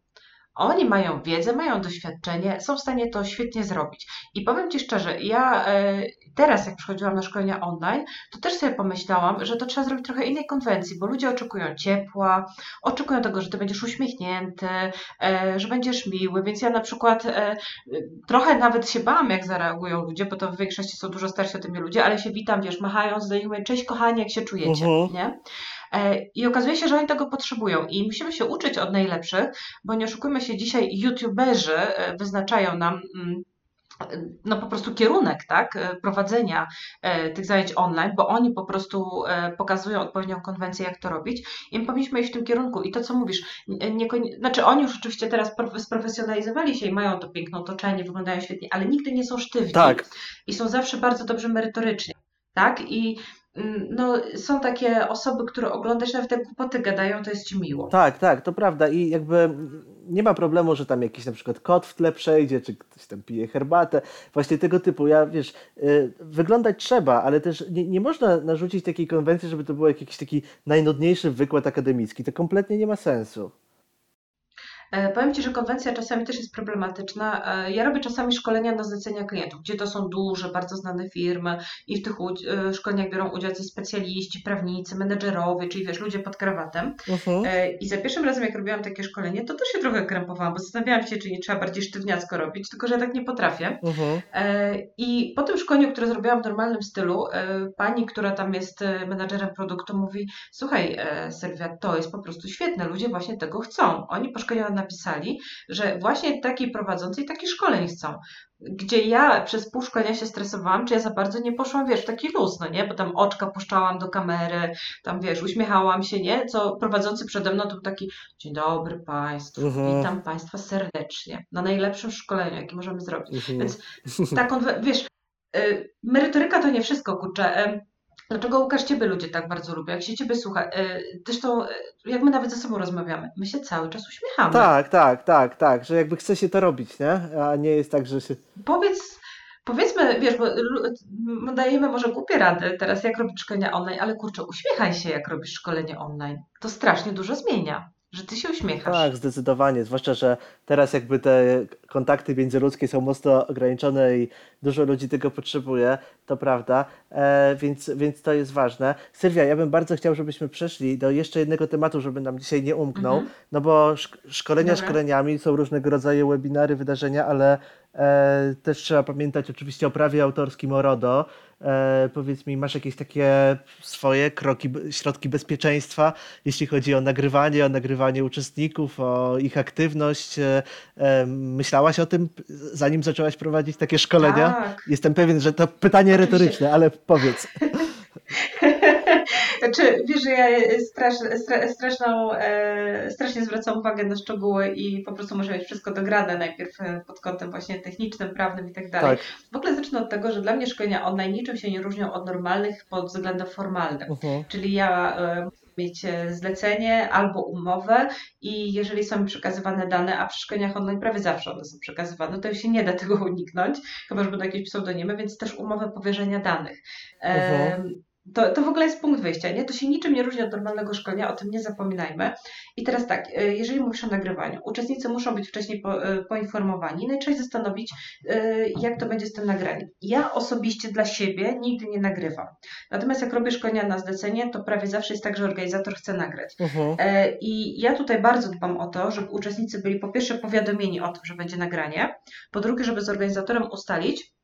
[SPEAKER 2] Oni mają wiedzę, mają doświadczenie, są w stanie to świetnie zrobić. I powiem Ci szczerze, ja e, teraz, jak przychodziłam na szkolenia online, to też sobie pomyślałam, że to trzeba zrobić trochę innej konwencji, bo ludzie oczekują ciepła, oczekują tego, że Ty będziesz uśmiechnięty, e, że będziesz miły, więc ja na przykład e, trochę nawet się bałam, jak zareagują ludzie, bo to w większości są dużo starsi ode mnie ludzie, ale się witam, wiesz, machając do nich, mówię, cześć kochani, jak się czujecie, uh mhm. -huh. nie? E, I okazuje się, że oni tego potrzebują i musimy się uczyć od najlepszych, bo nie oszukujmy się, dzisiaj youtuberzy e, wyznaczają nam mm, no po prostu kierunek, tak, e, prowadzenia tych zajęć online, bo oni po prostu pokazują odpowiednią konwencję, jak to robić. I my powinniśmy iść w tym kierunku. I to, co mówisz, nie, znaczy oni już oczywiście teraz sprofesjonalizowali się i mają to piękne otoczenie, wyglądają świetnie, ale nigdy nie są sztywni
[SPEAKER 1] tak.
[SPEAKER 2] i są zawsze bardzo dobrze merytorycznie, tak, i no, są takie osoby, które oglądasz, nawet jak głupoty gadają, to jest ci miło.
[SPEAKER 1] Tak, tak, to prawda i jakby nie ma problemu, że tam jakiś na przykład kot w tle przejdzie, czy ktoś tam pije herbatę, właśnie tego typu. Ja, wiesz, yy, wyglądać trzeba, ale też nie, nie można narzucić takiej konwencji, żeby to był jakiś taki najnudniejszy wykład akademicki. To kompletnie nie ma sensu.
[SPEAKER 2] E, powiem Ci, że konwencja czasami też jest problematyczna. E, ja robię czasami szkolenia na zlecenia klientów, gdzie to są duże, bardzo znane firmy i w tych e, szkoleniach biorą udział specjaliści, prawnicy, menedżerowie, czyli wiesz, ludzie pod krawatem. Uh-huh. I za pierwszym razem, jak robiłam takie szkolenie, to też się trochę krępowałam, bo zastanawiałam się, czy nie trzeba bardziej sztywniacko robić, tylko że ja tak nie potrafię. Uh-huh. I po tym szkoleniu, które zrobiłam w normalnym stylu, pani, która tam jest menadżerem produktu, mówi: Słuchaj, Sylwia, to jest po prostu świetne, ludzie właśnie tego chcą. Oni po szkoleniu napisali, że właśnie takiej prowadzącej taki szkoleń chcą. Gdzie ja przez pół szkolenia się stresowałam, czy ja za bardzo nie poszłam, wiesz, w taki luz, no nie? Bo tam oczka puszczałam do kamery, tam wiesz, uśmiechałam się, nie? Co prowadzący przede mną to był taki, dzień dobry Państwu, mhm. witam Państwa serdecznie na najlepszym szkoleniu, jakie możemy zrobić. Mhm. Więc taką, [LAUGHS] wiesz, y, merytoryka to nie wszystko, kurczę. Dlaczego Łukasz Ciebie ludzie tak bardzo lubią? Jak się Ciebie słucha? E, zresztą, e, jak my nawet ze sobą rozmawiamy, my się cały czas uśmiechamy.
[SPEAKER 1] Tak, tak, tak, tak, że jakby chce się to robić, nie? A nie jest tak, że się...
[SPEAKER 2] Powiedz, powiedzmy, wiesz, bo dajemy może głupie rady teraz, jak robić szkolenia online, ale kurczę, uśmiechaj się, jak robisz szkolenie online. To strasznie dużo zmienia. Że ty się uśmiechasz.
[SPEAKER 1] Tak, zdecydowanie. Zwłaszcza, że teraz jakby te kontakty międzyludzkie są mocno ograniczone i dużo ludzi tego potrzebuje, to prawda, e, więc, więc to jest ważne. Sylwia, ja bym bardzo chciał, żebyśmy przeszli do jeszcze jednego tematu, żeby nam dzisiaj nie umknął, mhm. no bo szkolenia Dobra. szkoleniami, są różnego rodzaju webinary, wydarzenia, ale też trzeba pamiętać oczywiście o prawie autorskim o RODO. E, powiedz mi, masz jakieś takie swoje kroki, środki bezpieczeństwa, jeśli chodzi o nagrywanie, o nagrywanie uczestników, o ich aktywność? E, myślałaś o tym, zanim zaczęłaś prowadzić takie szkolenia?
[SPEAKER 2] Tak.
[SPEAKER 1] Jestem pewien, że to pytanie Oczywiście. retoryczne, ale powiedz. [LAUGHS] [LAUGHS]
[SPEAKER 2] Znaczy, wiesz, że ja strasz, straszną, e, strasznie zwracam uwagę na szczegóły i po prostu muszę mieć wszystko dograne najpierw e, pod kątem właśnie technicznym, prawnym i tak dalej. Tak. W ogóle zacznę od tego, że dla mnie szkolenia online niczym się nie różnią od normalnych pod względem formalnym. -huh. Czyli ja e, mieć zlecenie albo umowę i jeżeli są przekazywane dane, a przy szkoleniach online prawie zawsze one są przekazywane, to się nie da tego uniknąć, chyba że będą jakieś pseudonimy, więc też umowę powierzenia danych. Uh -huh. To, to w ogóle jest punkt wyjścia, nie? To się niczym nie różni od normalnego szkolenia, o tym nie zapominajmy. I teraz tak, e, jeżeli mówisz o nagrywaniu, uczestnicy muszą być wcześniej po, e, poinformowani, no i trzeba zastanowić, e, jak to będzie z tym nagraniem. Ja osobiście dla siebie nigdy nie nagrywam. Natomiast jak robię szkolenia na zlecenie, to prawie zawsze jest tak, że organizator chce nagrać. Uh-huh. I ja tutaj bardzo dbam o to, żeby uczestnicy byli po pierwsze powiadomieni o tym, że będzie nagranie, po drugie, żeby z organizatorem ustalić, E,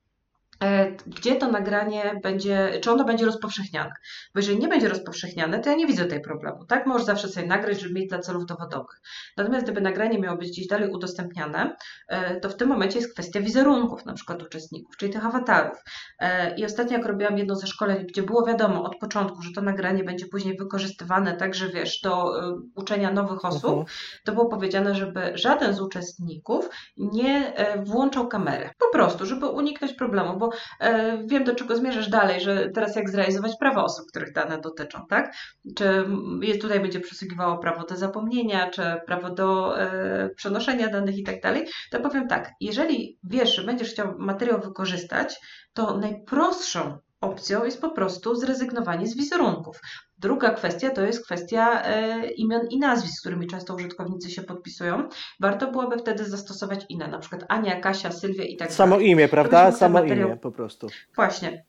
[SPEAKER 2] gdzie to nagranie będzie, czy ono będzie rozpowszechniane. Bo jeżeli nie będzie rozpowszechniane, to ja nie widzę tej problemu. Tak, możesz zawsze sobie nagrać, żeby mieć dla celów dowodowych. Natomiast gdyby nagranie miało być gdzieś dalej udostępniane, e, to w tym momencie jest kwestia wizerunków, na przykład uczestników, czyli tych awatarów. E, I ostatnio, jak robiłam jedno ze szkoleń, gdzie było wiadomo od początku, że to nagranie będzie później wykorzystywane także, wiesz, do uczenia nowych osób, mhm. to było powiedziane, żeby żaden z uczestników nie włączał kamery. Po prostu, żeby uniknąć problemu, bo e, wiem, do czego zmierzasz dalej, że teraz jak zrealizować prawa osób, których dane dotyczą, tak? Czy jest, tutaj będzie przysługiwało prawo do zapomnienia, czy prawo do e, przenoszenia danych i tak dalej, to powiem tak, jeżeli wiesz, że będziesz chciał materiał wykorzystać, to najprostszą opcją jest po prostu zrezygnowanie z wizerunków. Druga kwestia to jest kwestia e, imion i nazwisk, z którymi często użytkownicy się podpisują. Warto byłoby wtedy zastosować inne, na przykład Ania, Kasia, Sylwia i tak
[SPEAKER 1] dalej. Samo imię, prawda? Samo materiał... imię po prostu.
[SPEAKER 2] Właśnie.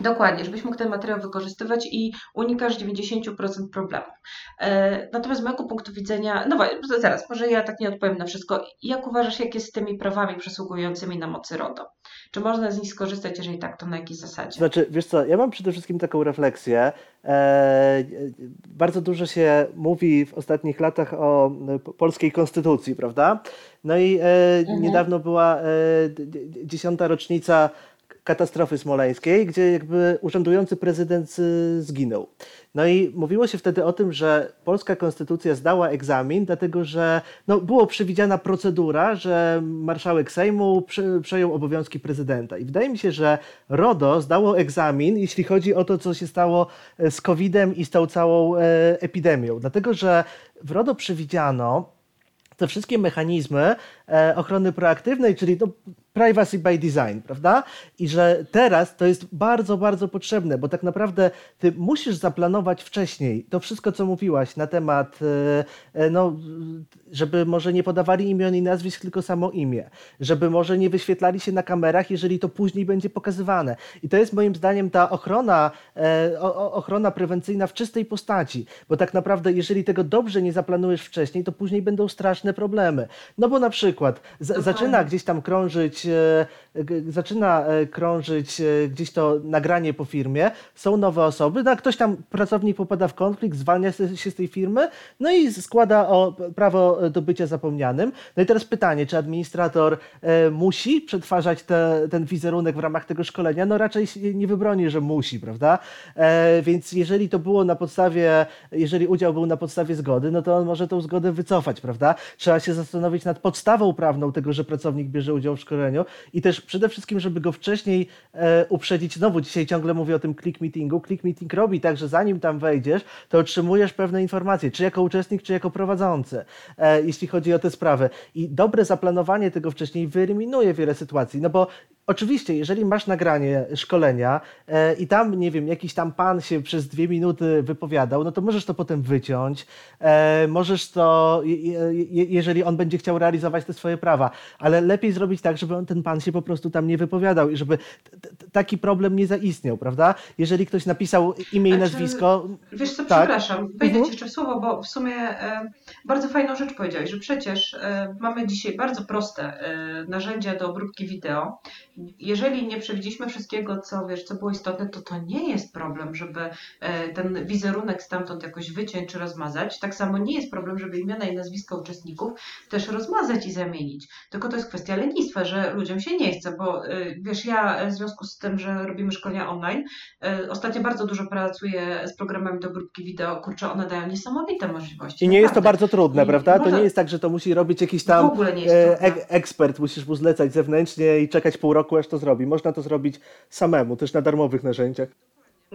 [SPEAKER 2] Dokładnie, żebyś mógł ten materiał wykorzystywać i unikasz 90% problemów. E, natomiast z mojego punktu widzenia, no właśnie, zaraz, może ja tak nie odpowiem na wszystko. Jak uważasz, jak jest z tymi prawami przysługującymi na mocy RODO? Czy można z nich skorzystać, jeżeli tak, to na jakiej zasadzie?
[SPEAKER 1] Znaczy, wiesz co, ja mam przede wszystkim taką refleksję. E, bardzo dużo się mówi w ostatnich latach o polskiej konstytucji, prawda? No i e, mhm. niedawno była dziesiąta rocznica katastrofy smoleńskiej, gdzie jakby urzędujący prezydent y, zginął. No i mówiło się wtedy o tym, że polska konstytucja zdała egzamin, dlatego że no, było przewidziana procedura, że marszałek Sejmu przejął obowiązki prezydenta. I wydaje mi się, że RODO zdało egzamin, jeśli chodzi o to, co się stało e, z COVID-em i z tą całą e, epidemią. Dlatego, że w RODO przewidziano, te wszystkie mechanizmy e, ochrony proaktywnej, czyli no, privacy by design, prawda? I że teraz to jest bardzo, bardzo potrzebne, bo tak naprawdę ty musisz zaplanować wcześniej to wszystko, co mówiłaś na temat, e, e, no, żeby może nie podawali imion i nazwisk, tylko samo imię, żeby może nie wyświetlali się na kamerach, jeżeli to później będzie pokazywane. I to jest moim zdaniem ta ochrona, e, ochrona prewencyjna w czystej postaci, bo tak naprawdę, jeżeli tego dobrze nie zaplanujesz wcześniej, to później będą straszne problemy. No bo na przykład zaczyna gdzieś tam krążyć E, zaczyna e, krążyć e, gdzieś to nagranie po firmie, są nowe osoby, no, ktoś tam, pracownik popada w konflikt, zwalnia się z tej firmy, no i składa o prawo do bycia zapomnianym. No i teraz pytanie, czy administrator musi przetwarzać te, ten wizerunek w ramach tego szkolenia? No raczej nie wybroni, że musi, prawda? Więc jeżeli to było na podstawie, jeżeli udział był na podstawie zgody, no to on może tą zgodę wycofać, prawda? Trzeba się zastanowić nad podstawą prawną tego, że pracownik bierze udział w szkoleniu, i też przede wszystkim, żeby go wcześniej e, uprzedzić. Znowu dzisiaj ciągle mówię o tym click meetingu. Click meeting robi tak, że zanim tam wejdziesz, to otrzymujesz pewne informacje, czy jako uczestnik, czy jako prowadzący, e, jeśli chodzi o te sprawy. I dobre zaplanowanie tego wcześniej wyeliminuje wiele sytuacji, no bo Oczywiście, jeżeli masz nagranie szkolenia e, i tam, nie wiem, jakiś tam pan się przez dwie minuty wypowiadał, no to możesz to potem wyciąć. E, możesz to, je, je, jeżeli on będzie chciał realizować te swoje prawa, ale lepiej zrobić tak, żeby on, ten pan się po prostu tam nie wypowiadał i żeby taki problem nie zaistniał, prawda? Jeżeli ktoś napisał imię i nazwisko.
[SPEAKER 2] Wiesz co, tak? przepraszam, wejdę mhm. ci jeszcze w słowo, bo w sumie e, bardzo fajną rzecz powiedziałeś, że przecież e, mamy dzisiaj bardzo proste e, narzędzia do obróbki wideo jeżeli nie przewidzieliśmy wszystkiego, co wiesz, co było istotne, to to nie jest problem, żeby e, ten wizerunek stamtąd jakoś wyciąć czy rozmazać. Tak samo nie jest problem, żeby imiona i nazwiska uczestników też rozmazać i zamienić. Tylko to jest kwestia lenistwa, że ludziom się nie chce, bo e, wiesz, ja w związku z tym, że robimy szkolenia online, e, ostatnio bardzo dużo pracuję z programami do grupki wideo. Kurczę, one dają niesamowite możliwości.
[SPEAKER 1] I nie jest to bardzo trudne, I prawda? Może... To nie jest tak, że to musi robić jakiś tam ekspert, musisz mu zlecać zewnętrznie i czekać pół roku, aż to zrobi. Można to zrobić samemu, też na darmowych narzędziach.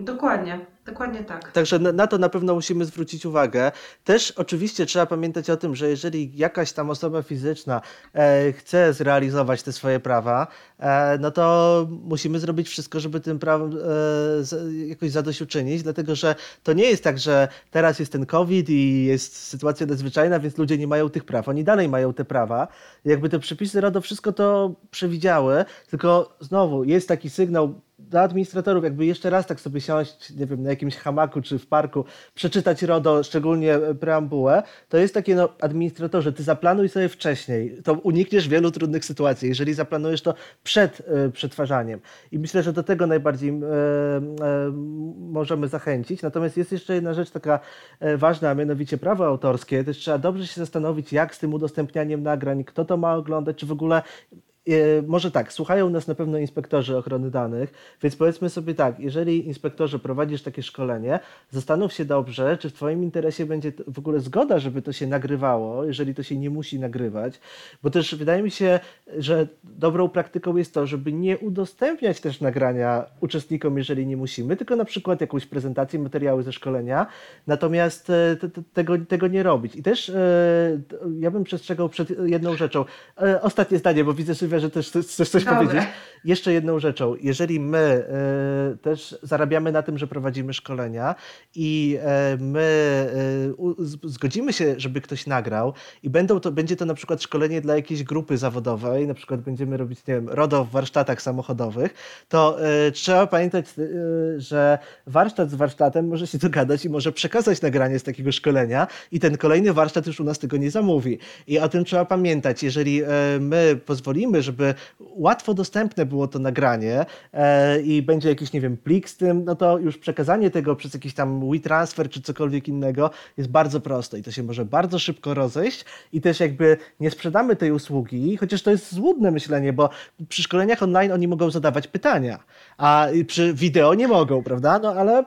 [SPEAKER 2] Dokładnie, dokładnie tak.
[SPEAKER 1] Także na, na, to na pewno musimy zwrócić uwagę. Też oczywiście trzeba pamiętać o tym, że jeżeli jakaś tam osoba fizyczna e, chce zrealizować te swoje prawa, e, no to musimy zrobić wszystko, żeby tym prawem e, jakoś zadośćuczynić, dlatego że to nie jest tak, że teraz jest ten COVID i jest sytuacja nadzwyczajna, więc ludzie nie mają tych praw. Oni dalej mają te prawa. Jakby te przepisy RODO wszystko to przewidziały, tylko znowu jest taki sygnał dla administratorów, jakby jeszcze raz tak sobie siąść, nie wiem, na jakimś hamaku czy w parku, przeczytać RODO, szczególnie preambułę, to jest takie, no, administratorze, ty zaplanuj sobie wcześniej, to unikniesz wielu trudnych sytuacji, jeżeli zaplanujesz to przed y, przetwarzaniem. I myślę, że do tego najbardziej y, y, możemy zachęcić. Natomiast jest jeszcze jedna rzecz taka ważna, a mianowicie prawo autorskie. Też trzeba dobrze się zastanowić, jak z tym udostępnianiem nagrań, kto to ma oglądać, czy w ogóle E, może tak, słuchają nas na pewno inspektorzy ochrony danych, więc powiedzmy sobie tak, jeżeli inspektorze prowadzisz takie szkolenie, zastanów się dobrze, czy w Twoim interesie będzie w ogóle zgoda, żeby to się nagrywało, jeżeli to się nie musi nagrywać, bo też wydaje mi się, że dobrą praktyką jest to, żeby nie udostępniać też nagrania uczestnikom, jeżeli nie musimy, tylko na przykład jakąś prezentację, materiały ze szkolenia, natomiast e, tego, tego nie robić. I też e, ja bym przestrzegał przed jedną rzeczą. Ostatnie zdanie, bo widzę, że że też chcesz coś Dobre. powiedzieć. Jeszcze jedną rzeczą. Jeżeli my y, też zarabiamy na tym, że prowadzimy szkolenia i y, my y, zgodzimy się, żeby ktoś nagrał i będą to, będzie to na przykład szkolenie dla jakiejś grupy zawodowej, na przykład będziemy robić, nie wiem, RODO w warsztatach samochodowych, to trzeba pamiętać, że warsztat z warsztatem może się dogadać i może przekazać nagranie z takiego szkolenia i ten kolejny warsztat już u nas tego nie zamówi. I o tym trzeba pamiętać. Jeżeli my pozwolimy, żeby łatwo dostępne było to nagranie e, i będzie jakiś, nie wiem, plik z tym, no to już przekazanie tego przez jakiś tam WeTransfer czy cokolwiek innego jest bardzo proste i to się może bardzo szybko rozejść i też jakby nie sprzedamy tej usługi, chociaż to jest złudne myślenie, bo przy szkoleniach online oni mogą zadawać pytania, a przy wideo nie mogą, prawda? No ale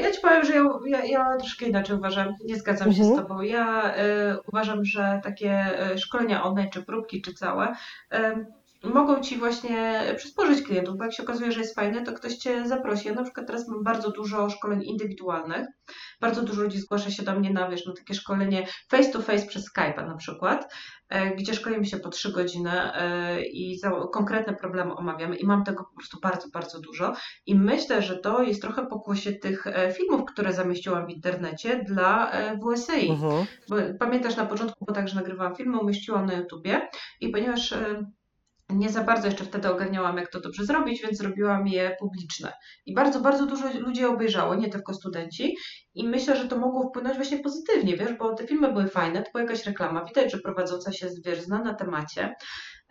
[SPEAKER 2] ja ci powiem, że ja, ja, ja troszkę inaczej uważam. Nie zgadzam się z mhm. Tobą. Ja y, uważam, że takie y, szkolenia online, czy próbki, czy całe, y, mogą Ci właśnie przysporzyć klientów, bo jak się okazuje, że jest fajne, to ktoś Cię zaprosi. Ja na przykład teraz mam bardzo dużo szkoleń indywidualnych. Bardzo dużo ludzi zgłasza się do mnie na, wiesz, na takie szkolenie face to face przez Skype'a na przykład, e, gdzie szkolimy się po trzy godziny e, i konkretne problemy omawiamy i mam tego po prostu bardzo, bardzo dużo. I myślę, że to jest trochę pokłosie tych e, filmów, które zamieściłam w internecie dla WSI. Uh -huh. Bo pamiętasz na początku, bo także nagrywałam filmy, umieściłam na YouTubie i ponieważ nie za bardzo jeszcze wtedy ogarniałam, jak to dobrze zrobić, więc zrobiłam je publiczne. I bardzo, bardzo dużo ludzi obejrzało, nie tylko studenci. I myślę, że to mogło wpłynąć właśnie pozytywnie, wiesz, bo te filmy były fajne, to była jakaś reklama, widać, że prowadząca się, wiesz, zna na temacie.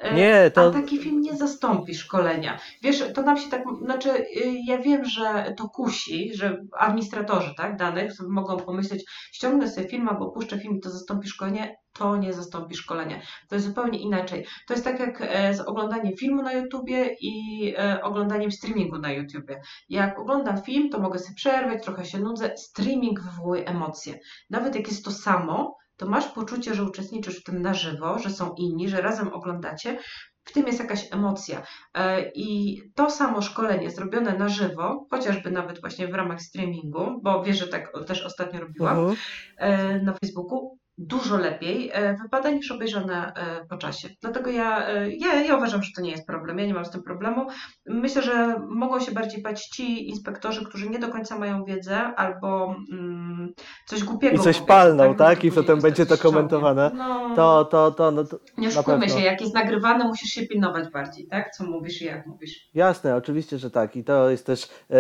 [SPEAKER 2] E, nie, to... A taki film nie zastąpi szkolenia. Wiesz, to nam się tak, znaczy y, ja wiem, że to kusi, że administratorzy tak, danych mogą pomyśleć, ściągnę sobie film albo puszczę film i to zastąpi szkolenie. To nie zastąpi szkolenia. To jest zupełnie inaczej. To jest tak jak e, z oglądaniem filmu na YouTubie i e, oglądaniem streamingu na YouTubie. Jak oglądam film, to mogę sobie przerwać, trochę się nudzę. Streaming wywołuje emocje. Nawet jak jest to samo, to masz poczucie, że uczestniczysz w tym na żywo, że są inni, że razem oglądacie, w tym jest jakaś emocja. E, I to samo szkolenie zrobione na żywo, chociażby nawet właśnie w ramach streamingu, bo wiesz, że tak też ostatnio robiłam uh -huh. na Facebooku, dużo lepiej e, wypada niż obejrzane e, po czasie. Dlatego ja, e, ja, ja uważam, że to nie jest problem. Ja nie mam z tym problemu. Myślę, że mogą się bardziej bać ci inspektorzy, którzy nie do końca mają wiedzę albo mm, coś głupiego
[SPEAKER 1] I coś
[SPEAKER 2] mówią,
[SPEAKER 1] palną,
[SPEAKER 2] Może
[SPEAKER 1] tak? I potem będzie to komentowane.
[SPEAKER 2] No,
[SPEAKER 1] To, to, to, no to
[SPEAKER 2] nie oszukujmy się, jak jest nagrywane, musisz się pilnować bardziej, tak? Co mówisz i jak mówisz.
[SPEAKER 1] Jasne, oczywiście, że tak. I to jest też e,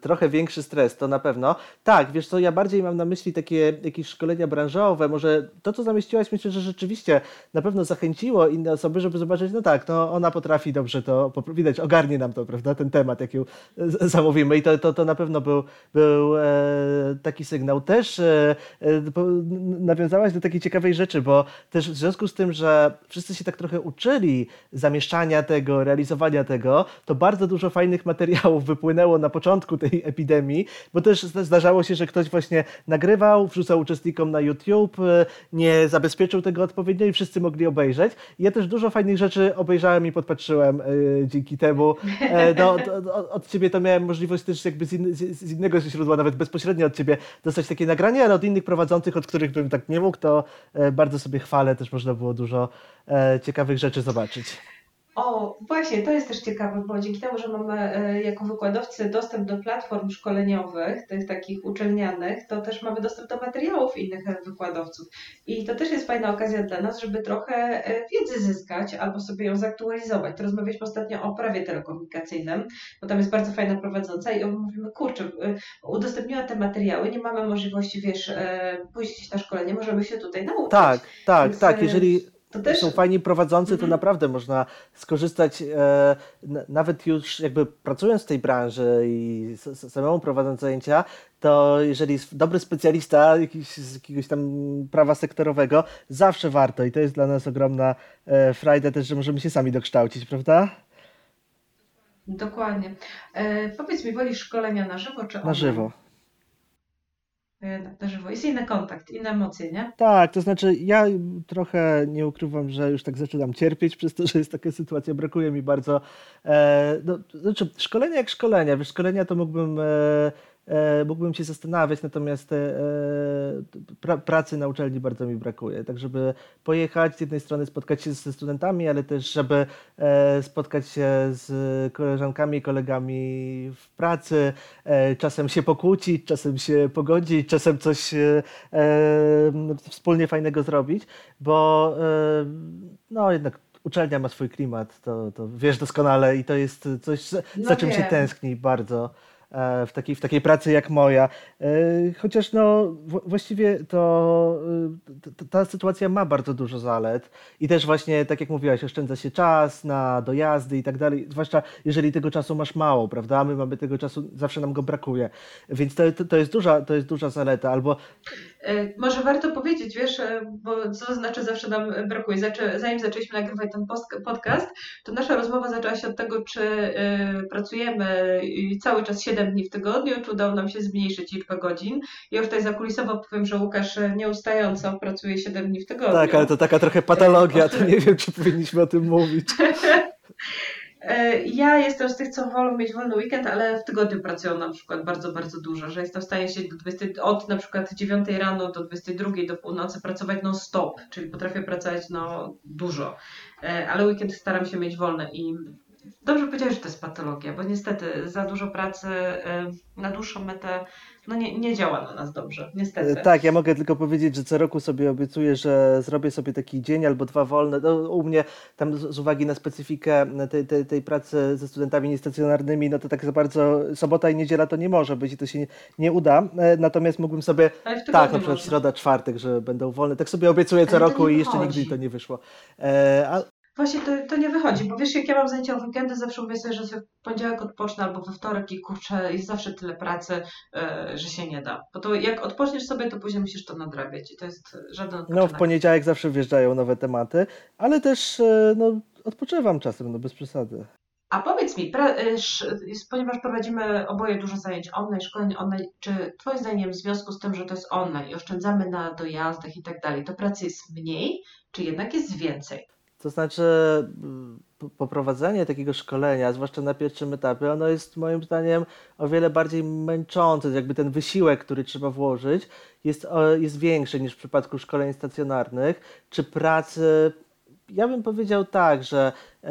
[SPEAKER 1] trochę większy stres, to na pewno. Tak, wiesz co, ja bardziej mam na myśli takie jakieś szkolenia branżowe. Może to, co zamieściłaś, myślę, że rzeczywiście na pewno zachęciło inne osoby, żeby zobaczyć, no tak, no ona potrafi dobrze to, widać, ogarnie nam to, prawda, ten temat, jak ją zamówimy. I to, to, to na pewno był, był e, taki sygnał. Też e, e, nawiązałaś do takiej ciekawej rzeczy, bo też w związku z tym, że wszyscy się tak trochę uczyli zamieszczania tego, realizowania tego, to bardzo dużo fajnych materiałów wypłynęło na początku tej epidemii, bo też zda- zdarzało się, że ktoś właśnie nagrywał, wrzucał uczestnikom na YouTube, nie zabezpieczył tego odpowiednio i wszyscy mogli obejrzeć. Ja też dużo fajnych rzeczy obejrzałem i podpatrzyłem e, dzięki temu. E, do, do, od ciebie to miałem możliwość też jakby z, in, z, innego źródła, nawet bezpośrednio od ciebie dostać takie nagranie, ale od innych prowadzących, od których bym tak nie mógł, to e, bardzo sobie chwalę, też można było dużo ciekawych rzeczy zobaczyć.
[SPEAKER 2] O, właśnie, to jest też ciekawe, bo dzięki temu, że mamy e, jako wykładowcy dostęp do platform szkoleniowych, tych takich uczelnianych, to też mamy dostęp do materiałów innych e, wykładowców. I to też jest fajna okazja dla nas, żeby trochę e, wiedzy zyskać albo sobie ją zaktualizować. To rozmawialiśmy ostatnio o prawie telekomunikacyjnym, bo tam jest bardzo fajna prowadząca i mówimy, kurczę, udostępniła te materiały, nie mamy możliwości, wiesz, pójść na szkolenie, możemy się tutaj nauczyć.
[SPEAKER 1] Tak, tak,
[SPEAKER 2] Więc,
[SPEAKER 1] tak. Jeżeli
[SPEAKER 2] To też
[SPEAKER 1] są fajni prowadzący, to
[SPEAKER 2] Mhm.
[SPEAKER 1] naprawdę można skorzystać, e, nawet już jakby pracując w tej branży i samemu prowadząc zajęcia, to jeżeli jest dobry specjalista jakiś, z jakiegoś tam prawa sektorowego, zawsze warto i to jest dla nas ogromna e, frajda też, że możemy się sami dokształcić, prawda?
[SPEAKER 2] Dokładnie. E, powiedz mi, wolisz szkolenia na żywo czy
[SPEAKER 1] Na
[SPEAKER 2] online?
[SPEAKER 1] żywo.
[SPEAKER 2] E, na żywo. Jest inny kontakt, inne emocje, nie?
[SPEAKER 1] Tak, to znaczy ja trochę nie ukrywam, że już tak zaczynam cierpieć przez to, że jest taka sytuacja, brakuje mi bardzo, e, no, znaczy szkolenia jak szkolenia, wiesz, szkolenia to mógłbym, e, mógłbym się zastanawiać, natomiast e, pra, pracy na uczelni bardzo mi brakuje, tak żeby pojechać, z jednej strony spotkać się ze studentami, ale też żeby e, spotkać się z koleżankami i kolegami w pracy, e, czasem się pokłócić, czasem się pogodzić, czasem coś e, e, wspólnie fajnego zrobić, bo e, no jednak uczelnia ma swój klimat, to, to wiesz doskonale i to jest coś, za,
[SPEAKER 2] No
[SPEAKER 1] czym się
[SPEAKER 2] wiem.
[SPEAKER 1] tęskni bardzo e, w takiej, w takiej pracy jak moja. E, Chociaż no właściwie to e, ta sytuacja ma bardzo dużo zalet i też właśnie, tak jak mówiłaś, oszczędza się czas na dojazdy i tak dalej, zwłaszcza jeżeli tego czasu masz mało, prawda? My mamy tego czasu, zawsze nam go brakuje, więc to, to, jest duża, to jest duża zaleta, albo
[SPEAKER 2] E, może warto powiedzieć, wiesz, e, bo co znaczy zawsze nam brakuje. Zanim zaczęliśmy nagrywać ten podcast, to nasza rozmowa zaczęła się od tego, czy e, pracujemy e, cały czas 7 dni w tygodniu, czy udało nam się zmniejszyć liczbę godzin. Ja już tutaj zakulisowo powiem, że Łukasz e, nieustająco pracuje 7 dni w tygodniu.
[SPEAKER 1] tak, ale to taka trochę patologia, to nie wiem, czy powinniśmy o tym mówić. [LAUGHS]
[SPEAKER 2] E, Ja jestem z tych, co wolą mieć wolny weekend, ale w tygodniu pracują na przykład bardzo, bardzo dużo, że jestem w stanie się do 20, od na przykład 9 rano do 22 do północy pracować non-stop, czyli potrafię pracować no dużo, E, ale weekend staram się mieć wolny i dobrze powiedziałeś, że to jest patologia, bo niestety za dużo pracy e, na dłuższą metę no nie, nie działa na nas dobrze, niestety.
[SPEAKER 1] E, Tak, ja mogę tylko powiedzieć, że co roku sobie obiecuję, że zrobię sobie taki dzień albo dwa wolne. No, u mnie tam z, z uwagi na specyfikę tej, tej, tej pracy ze studentami niestacjonarnymi, no to tak za bardzo sobota i niedziela to nie może być i to się nie, nie uda. E, Natomiast mógłbym sobie, tak, na przykład środa, czwartek, że będą wolne. Tak sobie obiecuję co roku i jeszcze nigdy to nie wyszło. E, a,
[SPEAKER 2] Właśnie to, to nie wychodzi, bo wiesz, jak ja mam zajęcia w weekendy, zawsze mówię sobie, że sobie w poniedziałek odpocznę albo we wtorek i kurczę, jest zawsze tyle pracy, e, że się nie da. Bo to jak odpoczniesz sobie, to później musisz to nadrabiać i to jest żaden
[SPEAKER 1] no w
[SPEAKER 2] odpoczynek.
[SPEAKER 1] poniedziałek zawsze wjeżdżają nowe tematy, ale też e, no, odpoczywam czasem, no bez przesady.
[SPEAKER 2] A powiedz mi, e, ponieważ prowadzimy oboje dużo zajęć online, szkoleń online, czy Twoim zdaniem w związku z tym, że to jest online i oszczędzamy na dojazdach i tak dalej, to pracy jest mniej, czy jednak jest więcej?
[SPEAKER 1] To znaczy, poprowadzenie takiego szkolenia, zwłaszcza na pierwszym etapie, ono jest moim zdaniem o wiele bardziej męczące. Jakby ten wysiłek, który trzeba włożyć, jest, jest większy niż w przypadku szkoleń stacjonarnych czy pracy ja bym powiedział tak, że e,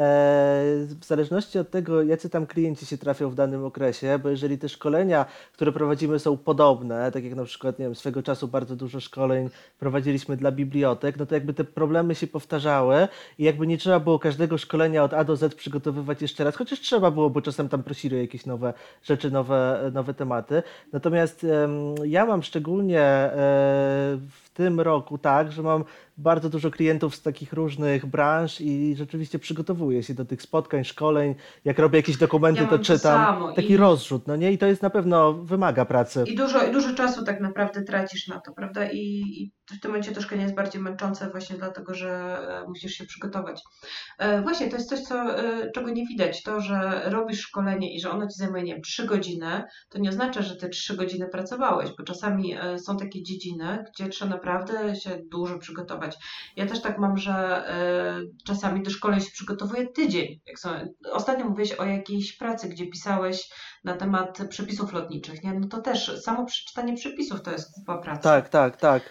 [SPEAKER 1] w zależności od tego, jacy tam klienci się trafią w danym okresie, bo jeżeli te szkolenia, które prowadzimy są podobne, tak jak na przykład, nie wiem, swego czasu bardzo dużo szkoleń prowadziliśmy dla bibliotek, no to jakby te problemy się powtarzały i jakby nie trzeba było każdego szkolenia od A do Z przygotowywać jeszcze raz, chociaż trzeba było, bo czasem tam prosili o jakieś nowe rzeczy, nowe, nowe tematy. Natomiast ja mam szczególnie e, w tym roku tak, że mam bardzo dużo klientów z takich różnych branż i rzeczywiście przygotowuję się do tych spotkań, szkoleń. Jak robię jakieś dokumenty,
[SPEAKER 2] ja
[SPEAKER 1] to czytam. To taki I... rozrzut, no nie? I to jest na pewno wymaga pracy.
[SPEAKER 2] I dużo, i dużo czasu tak naprawdę tracisz na to, prawda? I, i w tym momencie to szkolenie jest bardziej męczące właśnie dlatego, że e, musisz się przygotować. E, właśnie, to jest coś, co, e, czego nie widać. To, że robisz szkolenie i że ono ci zajmuje, nie wiem, 3 godziny, to nie oznacza, że ty 3 godziny pracowałeś, bo czasami są takie dziedziny, gdzie trzeba naprawdę się dużo przygotować. Ja też tak mam, że czasami do szkoleń się przygotowuję tydzień. Są, ostatnio mówiłeś o jakiejś pracy, gdzie pisałeś na temat przepisów lotniczych, nie? No to też samo przeczytanie przepisów to jest kupa pracy.
[SPEAKER 1] Tak, tak, tak.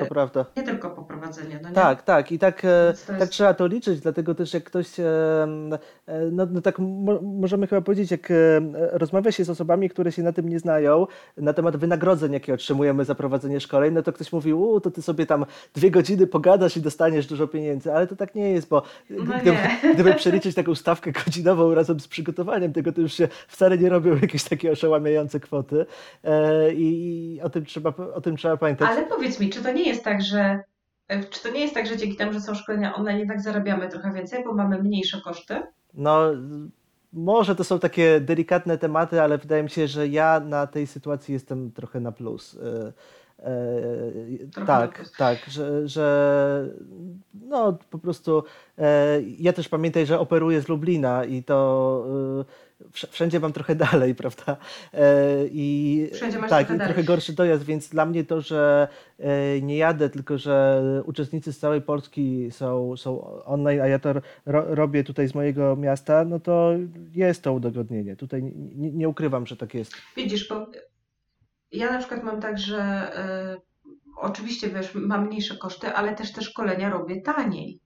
[SPEAKER 1] To prawda.
[SPEAKER 2] Nie tylko poprowadzenie. No nie?
[SPEAKER 1] Tak, tak. I tak, e, tak trzeba to liczyć, dlatego też jak ktoś, e, e, no, no tak możemy chyba powiedzieć, jak rozmawia się z osobami, które się na tym nie znają, na temat wynagrodzeń, jakie otrzymujemy za prowadzenie szkoleń, no to ktoś mówi, u, to ty sobie tam dwie godziny pogadasz i dostaniesz dużo pieniędzy, ale to tak nie jest, bo no gdyby, gdyby przeliczyć taką stawkę godzinową razem z przygotowaniem tego, to już się wcale nie robią jakieś takie oszałamiające kwoty i o tym trzeba, o tym trzeba pamiętać.
[SPEAKER 2] Ale powiedz mi, czy to nie jest tak, że e, czy to nie jest tak, że dzięki temu, że są szkolenia online, jednak zarabiamy trochę więcej, bo mamy mniejsze koszty?
[SPEAKER 1] No, może to są takie delikatne tematy, ale wydaje mi się, że ja na tej sytuacji jestem trochę na plus. E, e, tak, tak, że, że no po prostu ja też pamiętaj, że operuję z Lublina i to wszędzie mam trochę dalej, prawda?
[SPEAKER 2] E, I wszędzie masz
[SPEAKER 1] tak,
[SPEAKER 2] trochę,
[SPEAKER 1] i trochę gorszy dojazd, więc dla mnie to, że e, nie jadę, tylko że uczestnicy z całej Polski są, są online, a ja to ro, robię tutaj z mojego miasta, no to jest to udogodnienie. Tutaj nie, nie ukrywam, że tak jest.
[SPEAKER 2] Widzisz, bo ja na przykład mam tak, że y, oczywiście wiesz, mam mniejsze koszty, ale też te szkolenia robię taniej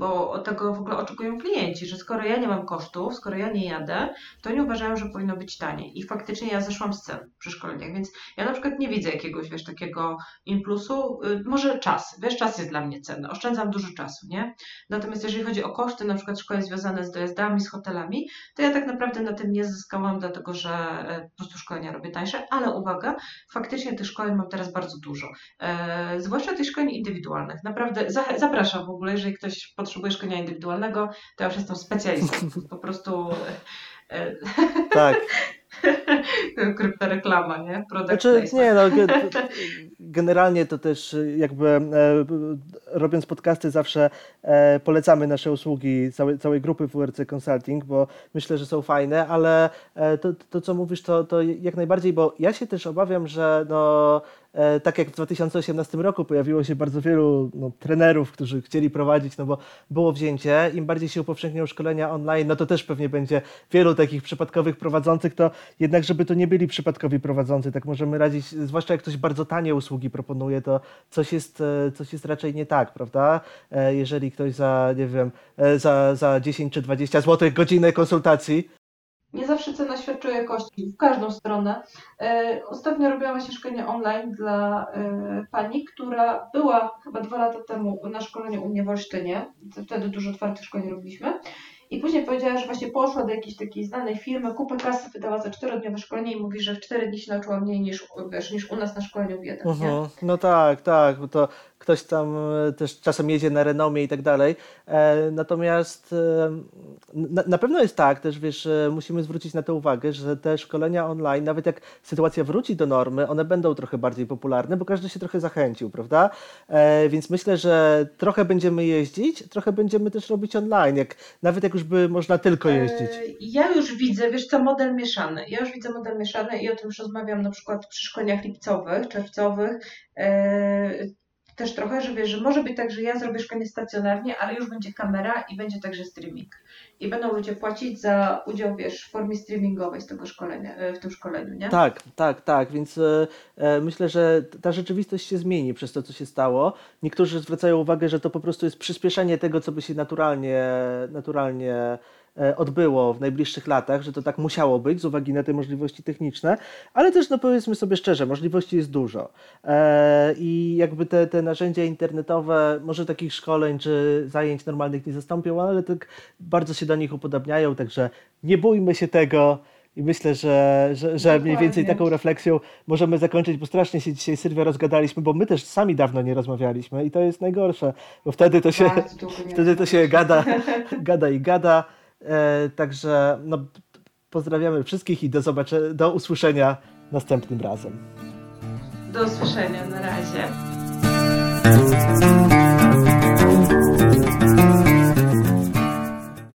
[SPEAKER 2] bo tego w ogóle oczekują klienci, że skoro ja nie mam kosztów, skoro ja nie jadę, to oni uważają, że powinno być taniej. I faktycznie ja zeszłam z cen przy szkoleniach, więc ja na przykład nie widzę jakiegoś, wiesz, takiego impulsu. Y, może czas, wiesz, czas jest dla mnie cenny, oszczędzam dużo czasu, nie? Natomiast jeżeli chodzi o koszty, na przykład szkoleń związane z dojazdami, z hotelami, to ja tak naprawdę na tym nie zyskałam, dlatego że e, po prostu szkolenia robię tańsze, ale uwaga, faktycznie tych szkoleń mam teraz bardzo dużo. E, zwłaszcza tych szkoleń indywidualnych. Naprawdę zapraszam w ogóle, jeżeli ktoś potrzebujesz konia indywidualnego, to ja już jestem specjalistą. [LAUGHS] Po prostu. E,
[SPEAKER 1] tak. [LAUGHS] [LAUGHS]
[SPEAKER 2] Kryptoreklama, nie? Product znaczy,
[SPEAKER 1] nie, no, [LAUGHS] generalnie to też jakby e, robiąc podcasty zawsze e, polecamy nasze usługi całej, całej grupy WRC Consulting, bo myślę, że są fajne, ale e, to, to co mówisz, to, to jak najbardziej, bo ja się też obawiam, że no, E, tak jak w 2018 roku pojawiło się bardzo wielu no, trenerów, którzy chcieli prowadzić, no bo było wzięcie, im bardziej się upowszechnią szkolenia online, no to też pewnie będzie wielu takich przypadkowych prowadzących, to jednak, żeby to nie byli przypadkowi prowadzący, tak możemy radzić, zwłaszcza jak ktoś bardzo tanie usługi proponuje, to coś jest, e, coś jest raczej nie tak, prawda? E, jeżeli ktoś za, nie wiem, za, za 10 czy 20 zł godzinę konsultacji
[SPEAKER 2] nie zawsze cena świadczy o jakości, w każdą stronę. E, ostatnio robiłam szkolenie online dla e, pani, która była chyba dwa lata temu na szkoleniu u mnie w Olsztynie. Wtedy dużo otwartych szkoleń robiliśmy. I później powiedziała, że właśnie poszła do jakiejś takiej znanej firmy, kupę kasy wydała za czterodniowe szkolenie i mówi, że w cztery dni się nauczyła mniej niż, wiesz, niż u nas na szkoleniu w jeden. -huh.
[SPEAKER 1] No tak, tak, bo to ktoś tam e, też czasem jedzie na renomie i tak dalej. E, natomiast e, na, na, pewno jest tak, też wiesz, musimy zwrócić na to uwagę, że te szkolenia online, nawet jak sytuacja wróci do normy, one będą trochę bardziej popularne, bo każdy się trochę zachęcił, prawda? Więc myślę, że trochę będziemy jeździć, trochę będziemy też robić online, jak, nawet jak już by można tylko jeździć.
[SPEAKER 2] Ja już widzę, wiesz co, model mieszany. Ja już widzę model mieszany i o tym już rozmawiam na przykład przy szkoleniach lipcowych, czerwcowych też trochę, że wiesz, że może być tak, że ja zrobię szkolenie stacjonarnie, ale już będzie kamera i będzie także streaming. I będą ludzie płacić za udział, wiesz, w formie streamingowej z tego szkolenia, e, w tym szkoleniu, nie?
[SPEAKER 1] Tak, tak, tak, więc e, e, myślę, że ta rzeczywistość się zmieni przez to, co się stało. Niektórzy zwracają uwagę, że to po prostu jest przyspieszenie tego, co by się naturalnie, naturalnie odbyło w najbliższych latach, że to tak musiało być z uwagi na te możliwości techniczne, ale też no powiedzmy sobie szczerze, możliwości jest dużo. E, i jakby te, te narzędzia internetowe, może takich szkoleń czy zajęć normalnych nie zastąpią, ale tak bardzo się do nich upodabniają, także nie bójmy się tego, i myślę, że, że, że mniej więcej taką refleksją możemy zakończyć, bo strasznie się dzisiaj Sylwia rozgadaliśmy, bo my też sami dawno nie rozmawialiśmy i to jest najgorsze, bo wtedy to się, wtedy to się gada, [LAUGHS] gada i gada. E, także no, pozdrawiamy wszystkich i do, zobaczenia, do usłyszenia następnym razem.
[SPEAKER 2] Do usłyszenia, na razie.